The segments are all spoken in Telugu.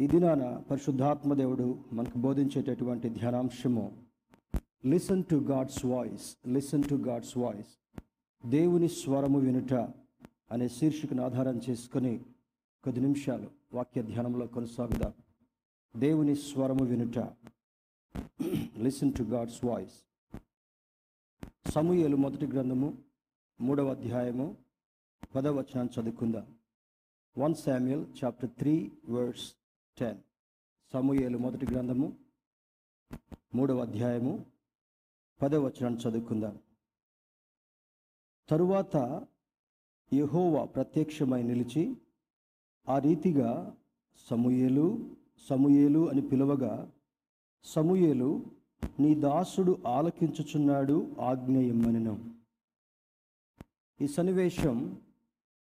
ఈ దినాన పరిశుద్ధాత్మ దేవుడు మనకు బోధించేటటువంటి ధ్యానాంశము listen to God's voice listen to God's voice దేవుని స్వరము వినుట అనే శీర్షికను ఆధారం చేసుకుని కొద్ది నిమిషాలు వాక్య ధ్యానంలో కొనసాగుదాం. దేవుని స్వరము వినుట లిసన్ టు గాడ్స్ వాయిస్ సమూహలు మొదటి గ్రంథము మూడవ అధ్యాయము పదవచనాన్ని చదువుకుందాం. One Samuel chapter three words ten సమూయేలు మొదటి గ్రంథము మూడవ అధ్యాయము పదవ వచనాన్ని చదువుకుందాం. తరువాత యహోవా ప్రత్యక్షమై నిలిచి ఆ రీతిగా సమూయేలు సమూయేలు అని పిలవగా సమూయేలు నీ దాసుడు ఆలకించుచున్నాడు ఆజ్ఞయమ్మనిను ఈ సన్నివేశం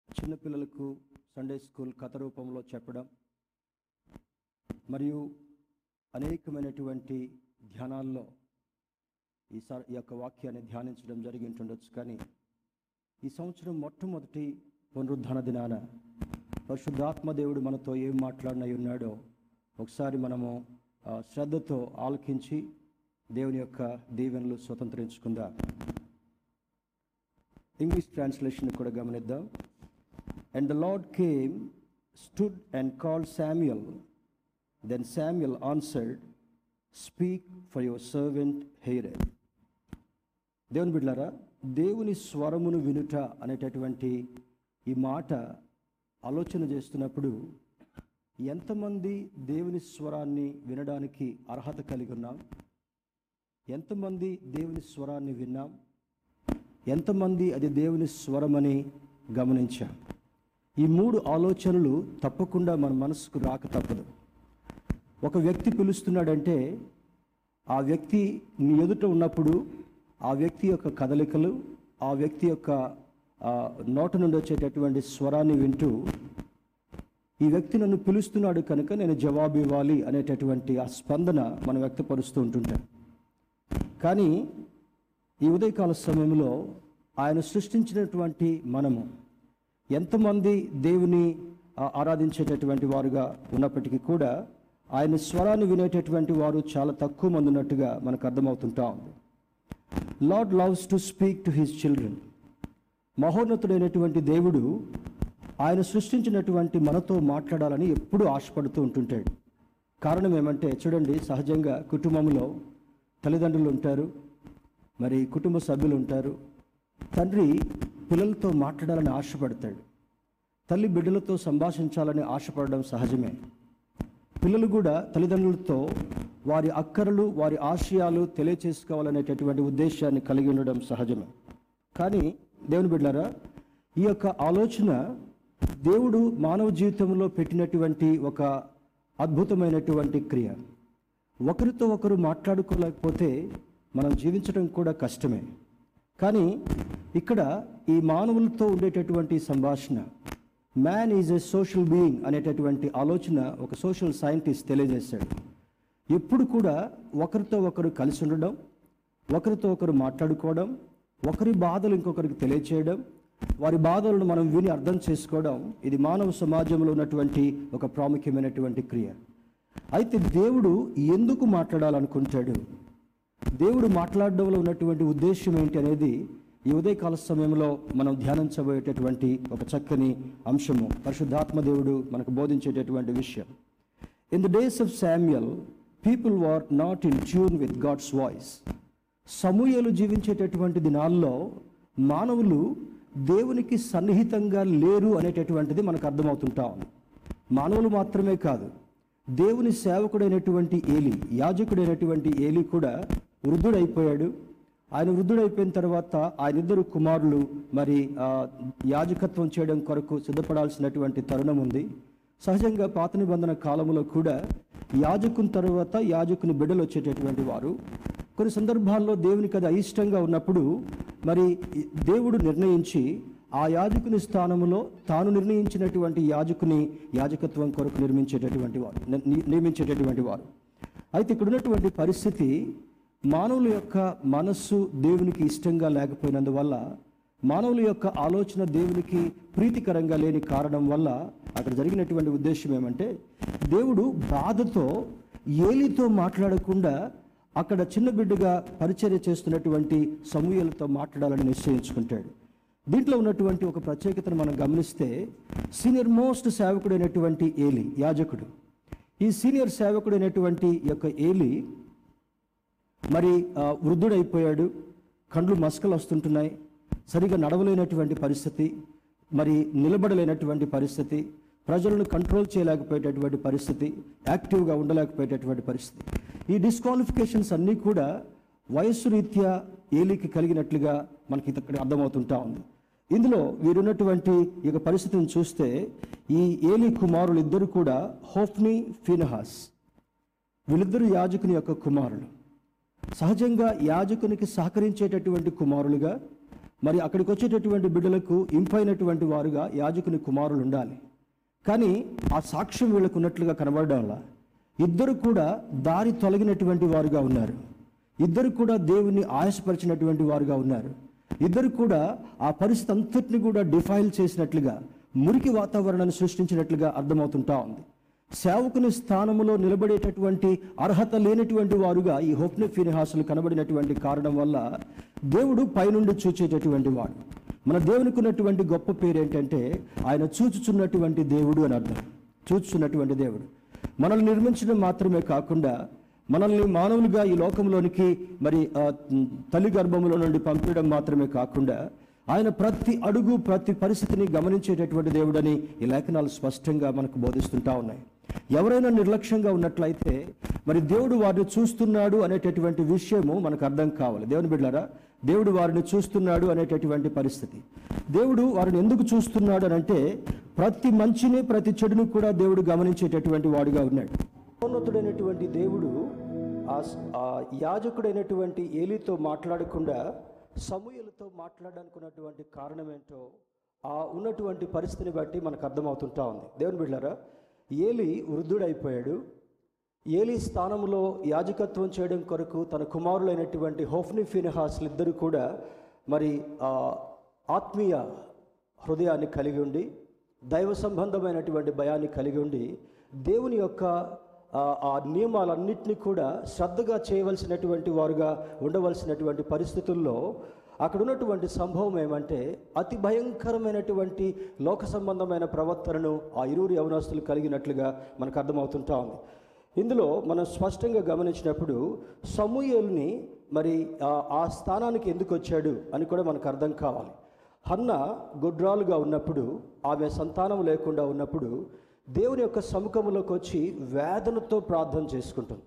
చిన్నపిల్లలకు సండే స్కూల్ కథ రూపంలో చెప్పడం మరియు అనేకమైనటువంటి ధ్యానాల్లో ఈ ఈ యొక్క వాక్యాన్ని ధ్యానించడం జరిగింటుండొచ్చు. కానీ ఈ సంవత్సరం మొట్టమొదటి పునరుద్ధాన దినాన పరిశుద్ధాత్మ దేవుడు మనతో ఏం మాట్లాడినై ఉన్నాడో ఒకసారి మనము శ్రద్ధతో ఆలకించి దేవుని యొక్క దీవెనలు స్వతంత్రించుకుందాం. ఇంగ్లీష్ ట్రాన్స్లేషన్ కూడా గమనిద్దాం. And the Lord came stood and call Samuel then Samuel answered speak for your servant hear దేవుని బిడ్లారా దేవుని స్వరమును వినుట అనేటటువంటి ఈ మాట ఆలోచన చేస్తున్నప్పుడు ఎంతమంది దేవుని స్వరాన్ని వినడానికి అర్హత కలిగి ఉన్నాం? ఎంతమంది దేవుని స్వరాన్ని విన్నాం? ఎంతమంది అది దేవుని స్వరమని గమనించాం? ఈ మూడు ఆలోచనలు తప్పకుండా మన మనసుకు రాక తప్పదు. ఒక వ్యక్తి పిలుస్తున్నాడంటే ఆ వ్యక్తి నీ ఎదుట ఉన్నప్పుడు ఆ వ్యక్తి యొక్క కదలికలు ఆ వ్యక్తి యొక్క నోట నుండి వచ్చేటటువంటి స్వరాన్ని వింటూ ఈ వ్యక్తి నన్ను పిలుస్తున్నాడు కనుక నేను జవాబు ఇవ్వాలి అనేటటువంటి ఆ స్పందన మనం వ్యక్తపరుస్తూ ఉంటుంటాం. కానీ ఈ ఉదయకాల సమయంలో ఆయన సృష్టించినటువంటి మనము ఎంతమంది దేవుని ఆరాధించేటటువంటి వారుగా ఉన్నప్పటికీ కూడా ఆయన స్వరాన్ని వినేటటువంటి వారు చాలా తక్కువ మంది ఉన్నట్టుగా మనకు అర్థమవుతుంటా ఉంది. Lord loves to speak to his children. మహోన్నతుడైనటువంటి దేవుడు ఆయన సృష్టించినటువంటి మనతో మాట్లాడాలని ఎప్పుడూ ఆశపడుతూ ఉంటుంటాడు. కారణం ఏమంటే చూడండి సహజంగా కుటుంబంలో తల్లిదండ్రులు ఉంటారు మరి కుటుంబ సభ్యులు ఉంటారు. తండ్రి పిల్లలతో మాట్లాడాలని ఆశపడతాడు. తల్లి బిడ్డలతో సంభాషించాలని ఆశపడడం సహజమే. పిల్లలు కూడా తల్లిదండ్రులతో వారి అక్కరలు వారి ఆశయాలు తెలియచేసుకోవాలనేటటువంటి ఉద్దేశాన్ని కలిగి ఉండడం సహజమే. కానీ దేవుని బిడ్డారా ఈ యొక్క ఆలోచన దేవుడు మానవ జీవితంలో పెట్టినటువంటి ఒక అద్భుతమైనటువంటి క్రియ. ఒకరితో ఒకరు మాట్లాడుకోలేకపోతే మనం జీవించడం కూడా కష్టమే. కానీ ఇక్కడ ఈ మానవులతో ఉండేటటువంటి సంభాషణ man is a social being అనేటటువంటి ఆలోచన ఒక సోషల్ సైంటిస్ట్ తెలియజేశాడు. ఎప్పుడు కూడా ఒకరితో ఒకరు కలిసి ఉండడం ఒకరితో ఒకరు మాట్లాడుకోవడం ఒకరి బాధలు ఇంకొకరికి తెలియచేయడం వారి బాధలను మనం విని అర్థం చేసుకోవడం ఇది మానవ సమాజంలో ఉన్నటువంటి ఒక ప్రాముఖ్యమైనటువంటి క్రియ. అయితే దేవుడు ఎందుకు మాట్లాడాలనుకుంటాడు? దేవుడు మాట్లాడడంలో ఉన్నటువంటి ఉద్దేశం ఏంటి అనేది ఈ ఉదయకాల సమయంలో మనం ధ్యానించబోయేటటువంటి ఒక చక్కని అంశము పరిశుద్ధాత్మ దేవుడు మనకు బోధించేటటువంటి విషయం. In the days of Samuel people were not in tune with God's voice సమూహలు జీవించేటటువంటి దినాల్లో మానవులు దేవునికి సన్నిహితంగా లేరు అనేటటువంటిది మనకు అర్థమవుతుంటా ఉంది. మానవులు మాత్రమే కాదు దేవుని సేవకుడైనటువంటి ఏలి యాజకుడైనటువంటి ఏలి కూడా వృద్ధుడైపోయాడు. ఆయన వృద్ధుడైపోయిన తర్వాత ఆయన ఇద్దరు కుమారులు మరి యాజకత్వం చేయడం కొరకు సిద్ధపడాల్సినటువంటి తరుణం ఉంది. సహజంగా పాత నిబంధన కాలంలో కూడా యాజకుని తర్వాత యాజకుని బిడ్డలు వచ్చేటటువంటి వారు. కొన్ని సందర్భాల్లో దేవునికి అది అయిష్టంగా ఉన్నప్పుడు మరి దేవుడు నిర్ణయించి ఆ యాజకుని స్థానంలో తాను నిర్ణయించినటువంటి యాజకుని యాజకత్వం కొరకు నిర్మించేటటువంటి వారు ని- నియమించేటటువంటి వారు. అయితే ఇక్కడ ఉన్నటువంటి పరిస్థితి మానవుల యొక్క మనస్సు దేవునికి ఇష్టంగా లేకపోయినందువల్ల మానవుల యొక్క ఆలోచన దేవునికి ప్రీతికరంగా లేని కారణం వల్ల అక్కడ జరిగినటువంటి ఉద్దేశం ఏమంటే దేవుడు బాధతో ఏలితో మాట్లాడకుండా అక్కడ చిన్న బిడ్డగా పరిచర్య చేస్తున్నటువంటి సమూహలతో మాట్లాడాలని నిశ్చయించుకుంటాడు. దీంట్లో ఉన్నటువంటి ఒక ప్రత్యేకతను మనం గమనిస్తే సీనియర్ మోస్ట్ సేవకుడైనటువంటి ఏలి యాజకుడు. ఈ సీనియర్ సేవకుడైనటువంటి యొక్క ఏలి మరి వృద్ధుడైపోయాడు. కండ్లు మసకలు వస్తుంటున్నాయి. సరిగా నడవలేనటువంటి పరిస్థితి. మరి నిలబడలేనటువంటి పరిస్థితి. ప్రజలను కంట్రోల్ చేయలేకపోయేటటువంటి పరిస్థితి. యాక్టివ్గా ఉండలేకపోయేటటువంటి పరిస్థితి. ఈ డిస్క్వాలిఫికేషన్స్ అన్నీ కూడా వయస్సు రీత్యా ఏలికి కలిగినట్లుగా మనకి ఇక్కడ అర్థమవుతుంటా ఉంది. ఇందులో వీరున్నటువంటి ఈ యొక్క పరిస్థితిని చూస్తే ఈ ఏలి కుమారులు ఇద్దరు కూడా హోఫ్ని ఫినహాస్. వీళ్ళిద్దరు యాజకుని యొక్క కుమారులు. సహజంగా యాజకునికి సహకరించేటటువంటి కుమారులుగా మరి అక్కడికి వచ్చేటటువంటి బిడ్డలకు ఇంపైనటువంటి వారుగా యాజకుని కుమారులు ఉండాలి. కానీ ఆ సాక్ష్యం వీళ్ళకు ఉన్నట్లుగా కనబడడంలా ఇద్దరు కూడా దారి తొలగినటువంటి వారుగా ఉన్నారు. ఇద్దరు కూడా దేవుని ఆయాసపరిచినటువంటి వారుగా ఉన్నారు. ఇద్దరు కూడా ఆ పరిస్థితి అంతటిని కూడా డిఫైల్ చేసినట్లుగా మురికి వాతావరణాన్ని సృష్టించినట్లుగా అర్థమవుతుంటా ఉంది. సేవకుని స్థానములో నిలబడేటటువంటి అర్హత లేనటువంటి వారుగా ఈ హోప్ని ఫినిహాసులు కనబడినటువంటి కారణం వల్ల దేవుడు పైనుండి చూచేటటువంటి వాడు. మన దేవునికి ఉన్నటువంటి గొప్ప పేరు ఏంటంటే ఆయన చూచుచున్నటువంటి దేవుడు అని అర్థం. చూచుచున్నటువంటి దేవుడు. మనల్ని నిర్మించడం మాత్రమే కాకుండా మనల్ని మానవులుగా ఈ లోకంలోనికి మరి తల్లి గర్భంలో నుండి పంపించడం మాత్రమే కాకుండా ఆయన ప్రతి అడుగు ప్రతి పరిస్థితిని గమనించేటటువంటి దేవుడని ఈ లేఖనాలు స్పష్టంగా మనకు బోధిస్తుంటా ఉన్నాయి. ఎవరైనా నిర్లక్ష్యంగా ఉన్నట్లయితే మరి దేవుడు వారిని చూస్తున్నాడు అనేటటువంటి విషయము మనకు అర్థం కావాలి. దేవుని బిడ్డారా దేవుడు వారిని చూస్తున్నాడు అనేటటువంటి పరిస్థితి. దేవుడు వారిని ఎందుకు చూస్తున్నాడు అని అంటే ప్రతి మంచిని ప్రతి చెడును కూడా దేవుడు గమనించేటటువంటి వాడుగా ఉన్నాడు. ఉన్నతుడైనటువంటి దేవుడు ఆ యాజకుడైనటువంటి ఏలితో మాట్లాడకుండా సమూహలతో మాట్లాడాలనుకున్నటువంటి కారణం ఏంటో ఆ ఉన్నటువంటి పరిస్థితిని బట్టి మనకు అర్థమవుతుంటా ఉంది. దేవుని బిడ్డారా ఏలి వృద్ధుడైపోయాడు. ఏలి స్థానంలో యాజకత్వం చేయడం కొరకు తన కుమారులైనటువంటి హోఫ్ని ఫినిహాస్లు ఇద్దరు కూడా మరి ఆత్మీయ హృదయాన్ని కలిగి ఉండి దైవ సంబంధమైనటువంటి భయాన్ని కలిగి ఉండి దేవుని యొక్క ఆ నియమాలన్నింటినీ కూడా శ్రద్ధగా చేయవలసినటువంటి వారుగా ఉండవలసినటువంటి పరిస్థితుల్లో అక్కడ ఉన్నటువంటి సంభవం ఏమంటే అతి భయంకరమైనటువంటి లోక సంబంధమైన ప్రవర్తనను ఆ ఇరువురు యవనస్తులు కలిగినట్లుగా మనకు అర్థమవుతుంటా ఉంది. ఇందులో మనం స్పష్టంగా గమనించినప్పుడు సమూయేలుని మరి ఆ- స్థానానికి ఎందుకు వచ్చాడు అని కూడా మనకు అర్థం కావాలి. హన్న గుడ్రాలుగా ఉన్నప్పుడు ఆమె సంతానం లేకుండా ఉన్నప్పుడు దేవుని యొక్క సముఖంలోకి వచ్చి వేదనతో ప్రార్థన చేసుకుంటుంది.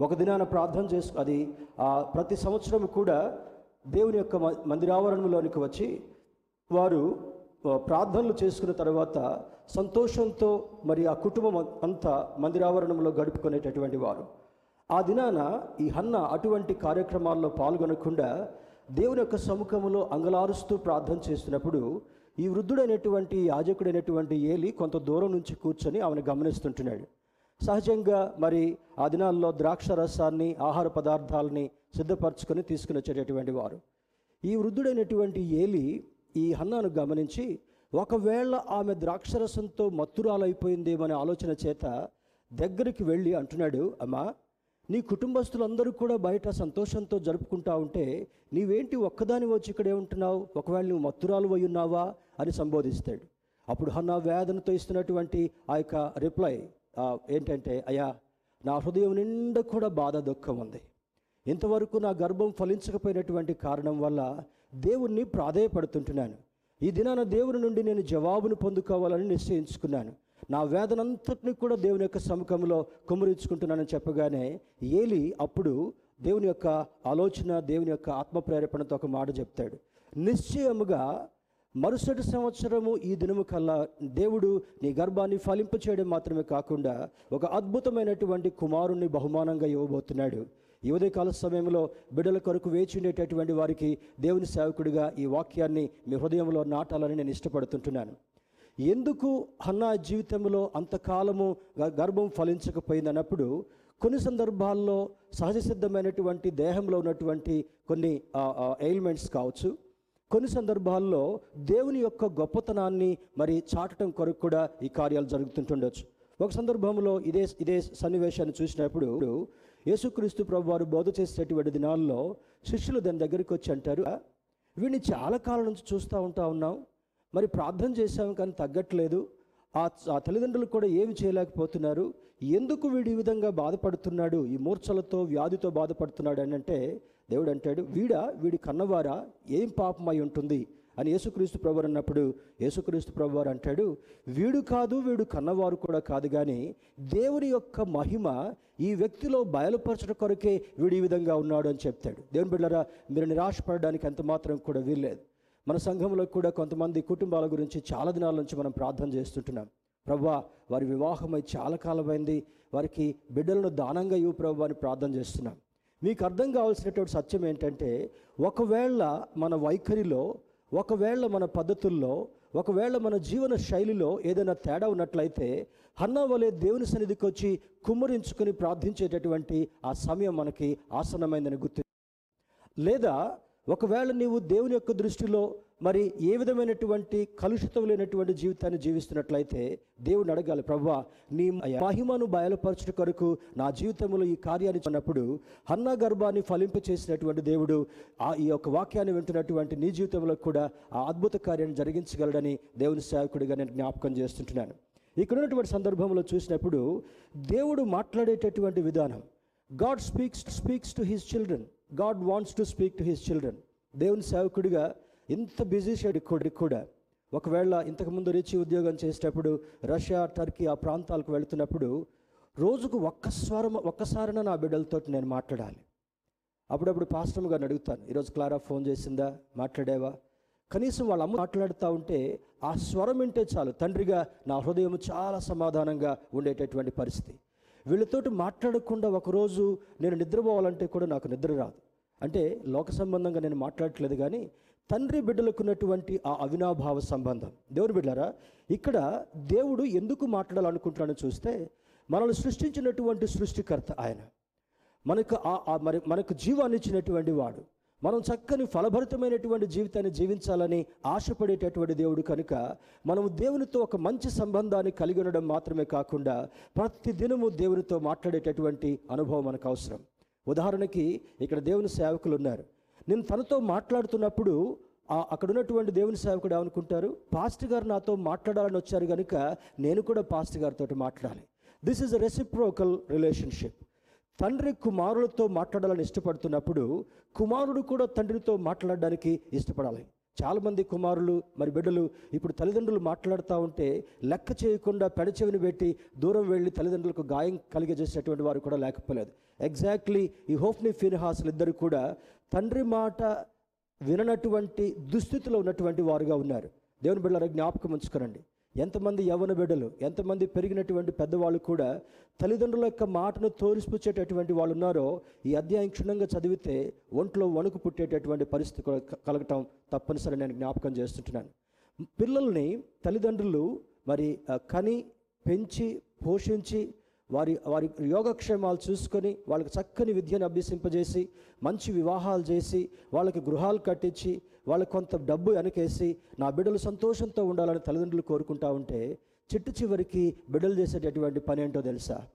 ఒక దినాన ప్రార్థన చేసుకు అది ఆ ప్రతి సంవత్సరం కూడా దేవుని యొక్క మందిరావరణంలోనికి వచ్చి వారు ప్రార్థనలు చేసుకున్న తర్వాత సంతోషంతో మరి ఆ కుటుంబం అంతా మందిరావరణంలో గడుపుకునేటటువంటి వారు. ఆ దినాన ఈ హన్న అటువంటి కార్యక్రమాల్లో పాల్గొనకుండా దేవుని యొక్క సముఖంలో అంగలారుస్తూ ప్రార్థన చేస్తున్నప్పుడు ఈ వృద్ధుడైనటువంటి యాజకుడైనటువంటి ఏలి కొంత దూరం నుంచి కూర్చొని ఆమెను గమనిస్తుంటున్నాడు. సహజంగా మరి ఆ దినాల్లో ద్రాక్ష రసాన్ని ఆహార పదార్థాలని సిద్ధపరచుకొని తీసుకుని వచ్చేటటువంటి వారు. ఈ వృద్ధుడైనటువంటి ఏలి ఈ హన్నాను గమనించి ఒకవేళ ఆమె ద్రాక్షరసంతో మత్తురాలైపోయిందేమనే ఆలోచన చేత దగ్గరికి వెళ్ళి అంటున్నాడు అమ్మా నీ కుటుంబస్తులందరూ కూడా బయట సంతోషంతో జరుపుకుంటా ఉంటే నీవేంటి ఒక్కదాని వచ్చి ఇక్కడే ఉంటున్నావు? ఒకవేళ నువ్వు మత్తురాలు అయి ఉన్నావా? అని సంబోధిస్తాడు. అప్పుడు హన్నా వేదనతో ఇస్తున్నటువంటి ఆ యొక్క రిప్లై ఏంటంటే అయ్యా నా హృదయం నిండా కూడా బాధ దుఃఖం ఉంది. ఇంతవరకు నా గర్భం ఫలించకపోయినటువంటి కారణం వల్ల దేవుణ్ణి ప్రాధేయపడుతుంటున్నాను. ఈ దినాన దేవుని నుండి నేను జవాబును పొందుకోవాలని నిశ్చయించుకున్నాను. నా వేదనంతటిని కూడా దేవుని యొక్క సముఖంలో కుమ్మరించుకుంటున్నానని చెప్పగానే ఏలి అప్పుడు దేవుని యొక్క ఆలోచన దేవుని యొక్క ఆత్మ ప్రేరేపణతో ఒక మాట చెప్తాడు. నిశ్చయముగా మరుసటి సంవత్సరము ఈ దినము కల్లా దేవుడు నీ గర్భాన్ని ఫలింప చేయడం మాత్రమే కాకుండా ఒక అద్భుతమైనటువంటి కుమారుణ్ణి బహుమానంగా ఇవ్వబోతున్నాడు. ఈ ఉదయకాల సమయంలో బిడ్డల కొరకు వేచి ఉండేటటువంటి వారికి దేవుని సేవకుడిగా ఈ వాక్యాన్ని మీ హృదయంలో నాటాలని నేను ఇష్టపడుతుంటున్నాను. ఎందుకు అన్నా జీవితంలో అంతకాలము గర్భం ఫలించకపోయిందన్నప్పుడు కొన్ని సందర్భాల్లో సహజ సిద్ధమైనటువంటి దేహంలో ఉన్నటువంటి కొన్ని ఎయిల్మెంట్స్ కావచ్చు. కొన్ని సందర్భాల్లో దేవుని యొక్క గొప్పతనాన్ని మరి చాటడం కొరకు కూడా ఈ కార్యాలు జరుగుతుంటుండొచ్చు. ఒక సందర్భంలో ఇదే ఇదే సన్నివేశాన్ని చూసినప్పుడు యేసుక్రీస్తు ప్రభు వారు బోధ చేసేటువంటి దినాల్లో శిష్యులు దాని దగ్గరికి వచ్చి అంటారు వీడిని చాలా కాలం నుంచి చూస్తూ ఉంటా ఉన్నాం మరి ప్రార్థన చేశాం కానీ తగ్గట్లేదు. ఆ ఆ తల్లిదండ్రులు కూడా ఏమి చేయలేకపోతున్నారు. ఎందుకు వీడు ఈ విధంగా బాధపడుతున్నాడు? ఈ మూర్ఛలతో వ్యాధితో బాధపడుతున్నాడు? అని అంటే దేవుడు అంటాడు వీడా వీడి కన్నవారా? ఏం పాపమై ఉంటుంది? అని యేసుక్రీస్తు ప్రభువారు అన్నప్పుడు యేసుక్రీస్తు ప్రభువారు అంటాడు వీడు కాదు వీడు కన్నవారు కూడా కాదు కానీ దేవుని యొక్క మహిమ ఈ వ్యక్తిలో బయలుపరచడం కొరకే వీడు ఈ విధంగా ఉన్నాడు అని చెప్తాడు. దేవుని బిడ్డరా మీరు నిరాశపడడానికి ఎంత మాత్రం కూడా వీల్లేదు. మన సంఘంలో కూడా కొంతమంది కుటుంబాల గురించి చాలా దినాల నుంచి మనం ప్రార్థన చేస్తుంటున్నాం. ప్రభా వారి వివాహమై చాలా కాలమైంది వారికి బిడ్డలను దానంగా ఇవ్వు ప్రభు అని ప్రార్థన చేస్తున్నాం. మీకు అర్థం కావాల్సినటువంటి సత్యం ఏంటంటే ఒకవేళ మన వైఖరిలో ఒకవేళ మన పద్ధతుల్లో ఒకవేళ మన జీవన శైలిలో ఏదైనా తేడా ఉన్నట్లయితే హన్నా వలె దేవుని సన్నిధికి వచ్చి కుమ్మరించుకొని ప్రార్థించేటటువంటి ఆ సమయం మనకి ఆసన్నమైందని గుర్తు లేదా ఒకవేళ నీవు దేవుని యొక్క దృష్టిలో మరి ఏ విధమైనటువంటి కలుషితం లేనటువంటి జీవితాన్ని జీవిస్తున్నట్లయితే దేవుని అడగాలి ప్రభా నీ మహిమను బయలుపరచుట కొరకు నా జీవితంలో ఈ కార్యాన్ని చిన్నప్పుడు హన్నా గర్భాన్ని ఫలింప చేసినటువంటి దేవుడు ఆ ఈ యొక్క వాక్యాన్ని వింటున్నటువంటి నీ జీవితంలో కూడా ఆ అద్భుత కార్యాన్ని జరిగించగలడని దేవుని సేవకుడిగా నేను జ్ఞాపకం చేస్తుంటున్నాను. ఇక్కడ ఉన్నటువంటి సందర్భంలో చూసినప్పుడు దేవుడు మాట్లాడేటటువంటి విధానం God speaks speaks to his children God wants to speak to his children దేవుని సేవకుడిగా ఇంత బిజీ షెడ్ కూడా కూడా. ఒకవేళ ఇంతకుముందు రిచి ఉద్యోగం చేసేటప్పుడు రష్యా టర్కీ ఆ ప్రాంతాలకు వెళుతున్నప్పుడు రోజుకు ఒక్క స్వరం ఒక్కసారైనా నా బిడ్డలతో నేను మాట్లాడాలి. అప్పుడప్పుడు పాస్టమ్ గారిని అడుగుతాను ఈరోజు క్లారా ఫోన్ చేసిందా? మాట్లాడేవా? కనీసం వాళ్ళ అమ్మ మాట్లాడుతూ ఉంటే ఆ స్వరం వింటే చాలు. తండ్రిగా నా హృదయం చాలా సమాధానంగా ఉండేటటువంటి పరిస్థితి. వీళ్ళతోటి మాట్లాడకుండా ఒకరోజు నేను నిద్రపోవాలంటే కూడా నాకు నిద్ర రాదు. అంటే లోక సంబంధంగా నేను మాట్లాడట్లేదు కానీ తండ్రి బిడ్డలకు ఉన్నటువంటి ఆ అవినాభావ సంబంధం. దేవుని బిడ్డారా ఇక్కడ దేవుడు ఎందుకు మాట్లాడాలనుకుంటున్నాడో చూస్తే మనల్ని సృష్టించినటువంటి సృష్టికర్త ఆయన. మనకు ఆ ఆ మరి మనకు జీవాన్ని ఇచ్చినటువంటి వాడు. మనం చక్కని ఫలభరితమైనటువంటి జీవితాన్ని జీవించాలని ఆశపడేటటువంటి దేవుడు కనుక మనము దేవునితో ఒక మంచి సంబంధాన్ని కలిగి ఉండడం మాత్రమే కాకుండా ప్రతి దినము దేవునితో మాట్లాడేటటువంటి అనుభవం మనకు అవసరం. ఉదాహరణకి ఇక్కడ దేవుని సేవకులు ఉన్నారు. నేను తనతో మాట్లాడుతున్నప్పుడు అక్కడ ఉన్నటువంటి దేవుని సేవకుడు ఏమనుకుంటారు? పాస్టర్ గారు నాతో మాట్లాడాలని వచ్చారు కనుక నేను కూడా పాస్టర్ గారితో మాట్లాడాలి. This is a reciprocal relationship తండ్రి కుమారులతో మాట్లాడాలని ఇష్టపడుతున్నప్పుడు కుమారుడు కూడా తండ్రితో మాట్లాడడానికి ఇష్టపడాలి. చాలామంది కుమారులు మరి బిడ్డలు ఇప్పుడు తల్లిదండ్రులు మాట్లాడుతూ ఉంటే లెక్క చేయకుండా పెడచెవిని పెట్టి దూరం వెళ్ళి తల్లిదండ్రులకు గాయం కలిగజేసేటువంటి వారు కూడా లేకపోలేదు. ఎగ్జాక్ట్లీ ఈ హోఫ్ని ఫిన్హాస్లు ఇద్దరు కూడా తండ్రి మాట విననటువంటి దుస్థితిలో ఉన్నటువంటి వారుగా ఉన్నారు. దేవుని బిడ్డల జ్ఞాపకం ఉంచుకోనండి. ఎంతమంది యవన బిడ్డలు ఎంతమంది పెరిగినటువంటి పెద్దవాళ్ళు కూడా తల్లిదండ్రుల యొక్క మాటను తోరిపుచ్చేటటువంటి వాళ్ళు ఉన్నారో ఈ అధ్యాయం క్షుణ్ణంగా చదివితే ఒంట్లో వణుకు పుట్టేటటువంటి పరిస్థితి కలగటం తప్పనిసరి నేను జ్ఞాపకం చేస్తుంటున్నాను. పిల్లల్ని తల్లిదండ్రులు మరి కని పెంచి పోషించి వారి వారి యోగక్షేమాలు చూసుకొని వాళ్ళకి చక్కని విద్యను అభ్యసింపజేసి మంచి వివాహాలు చేసి వాళ్ళకి గృహాలు కట్టించి వాళ్ళకి కొంత డబ్బు వెనకేసి నా బిడ్డలు సంతోషంతో ఉండాలని తల్లిదండ్రులు కోరుకుంటా ఉంటే చిట్టు చివరికి బిడ్డలు చేసేటటువంటి పని ఏంటో తెలుసా?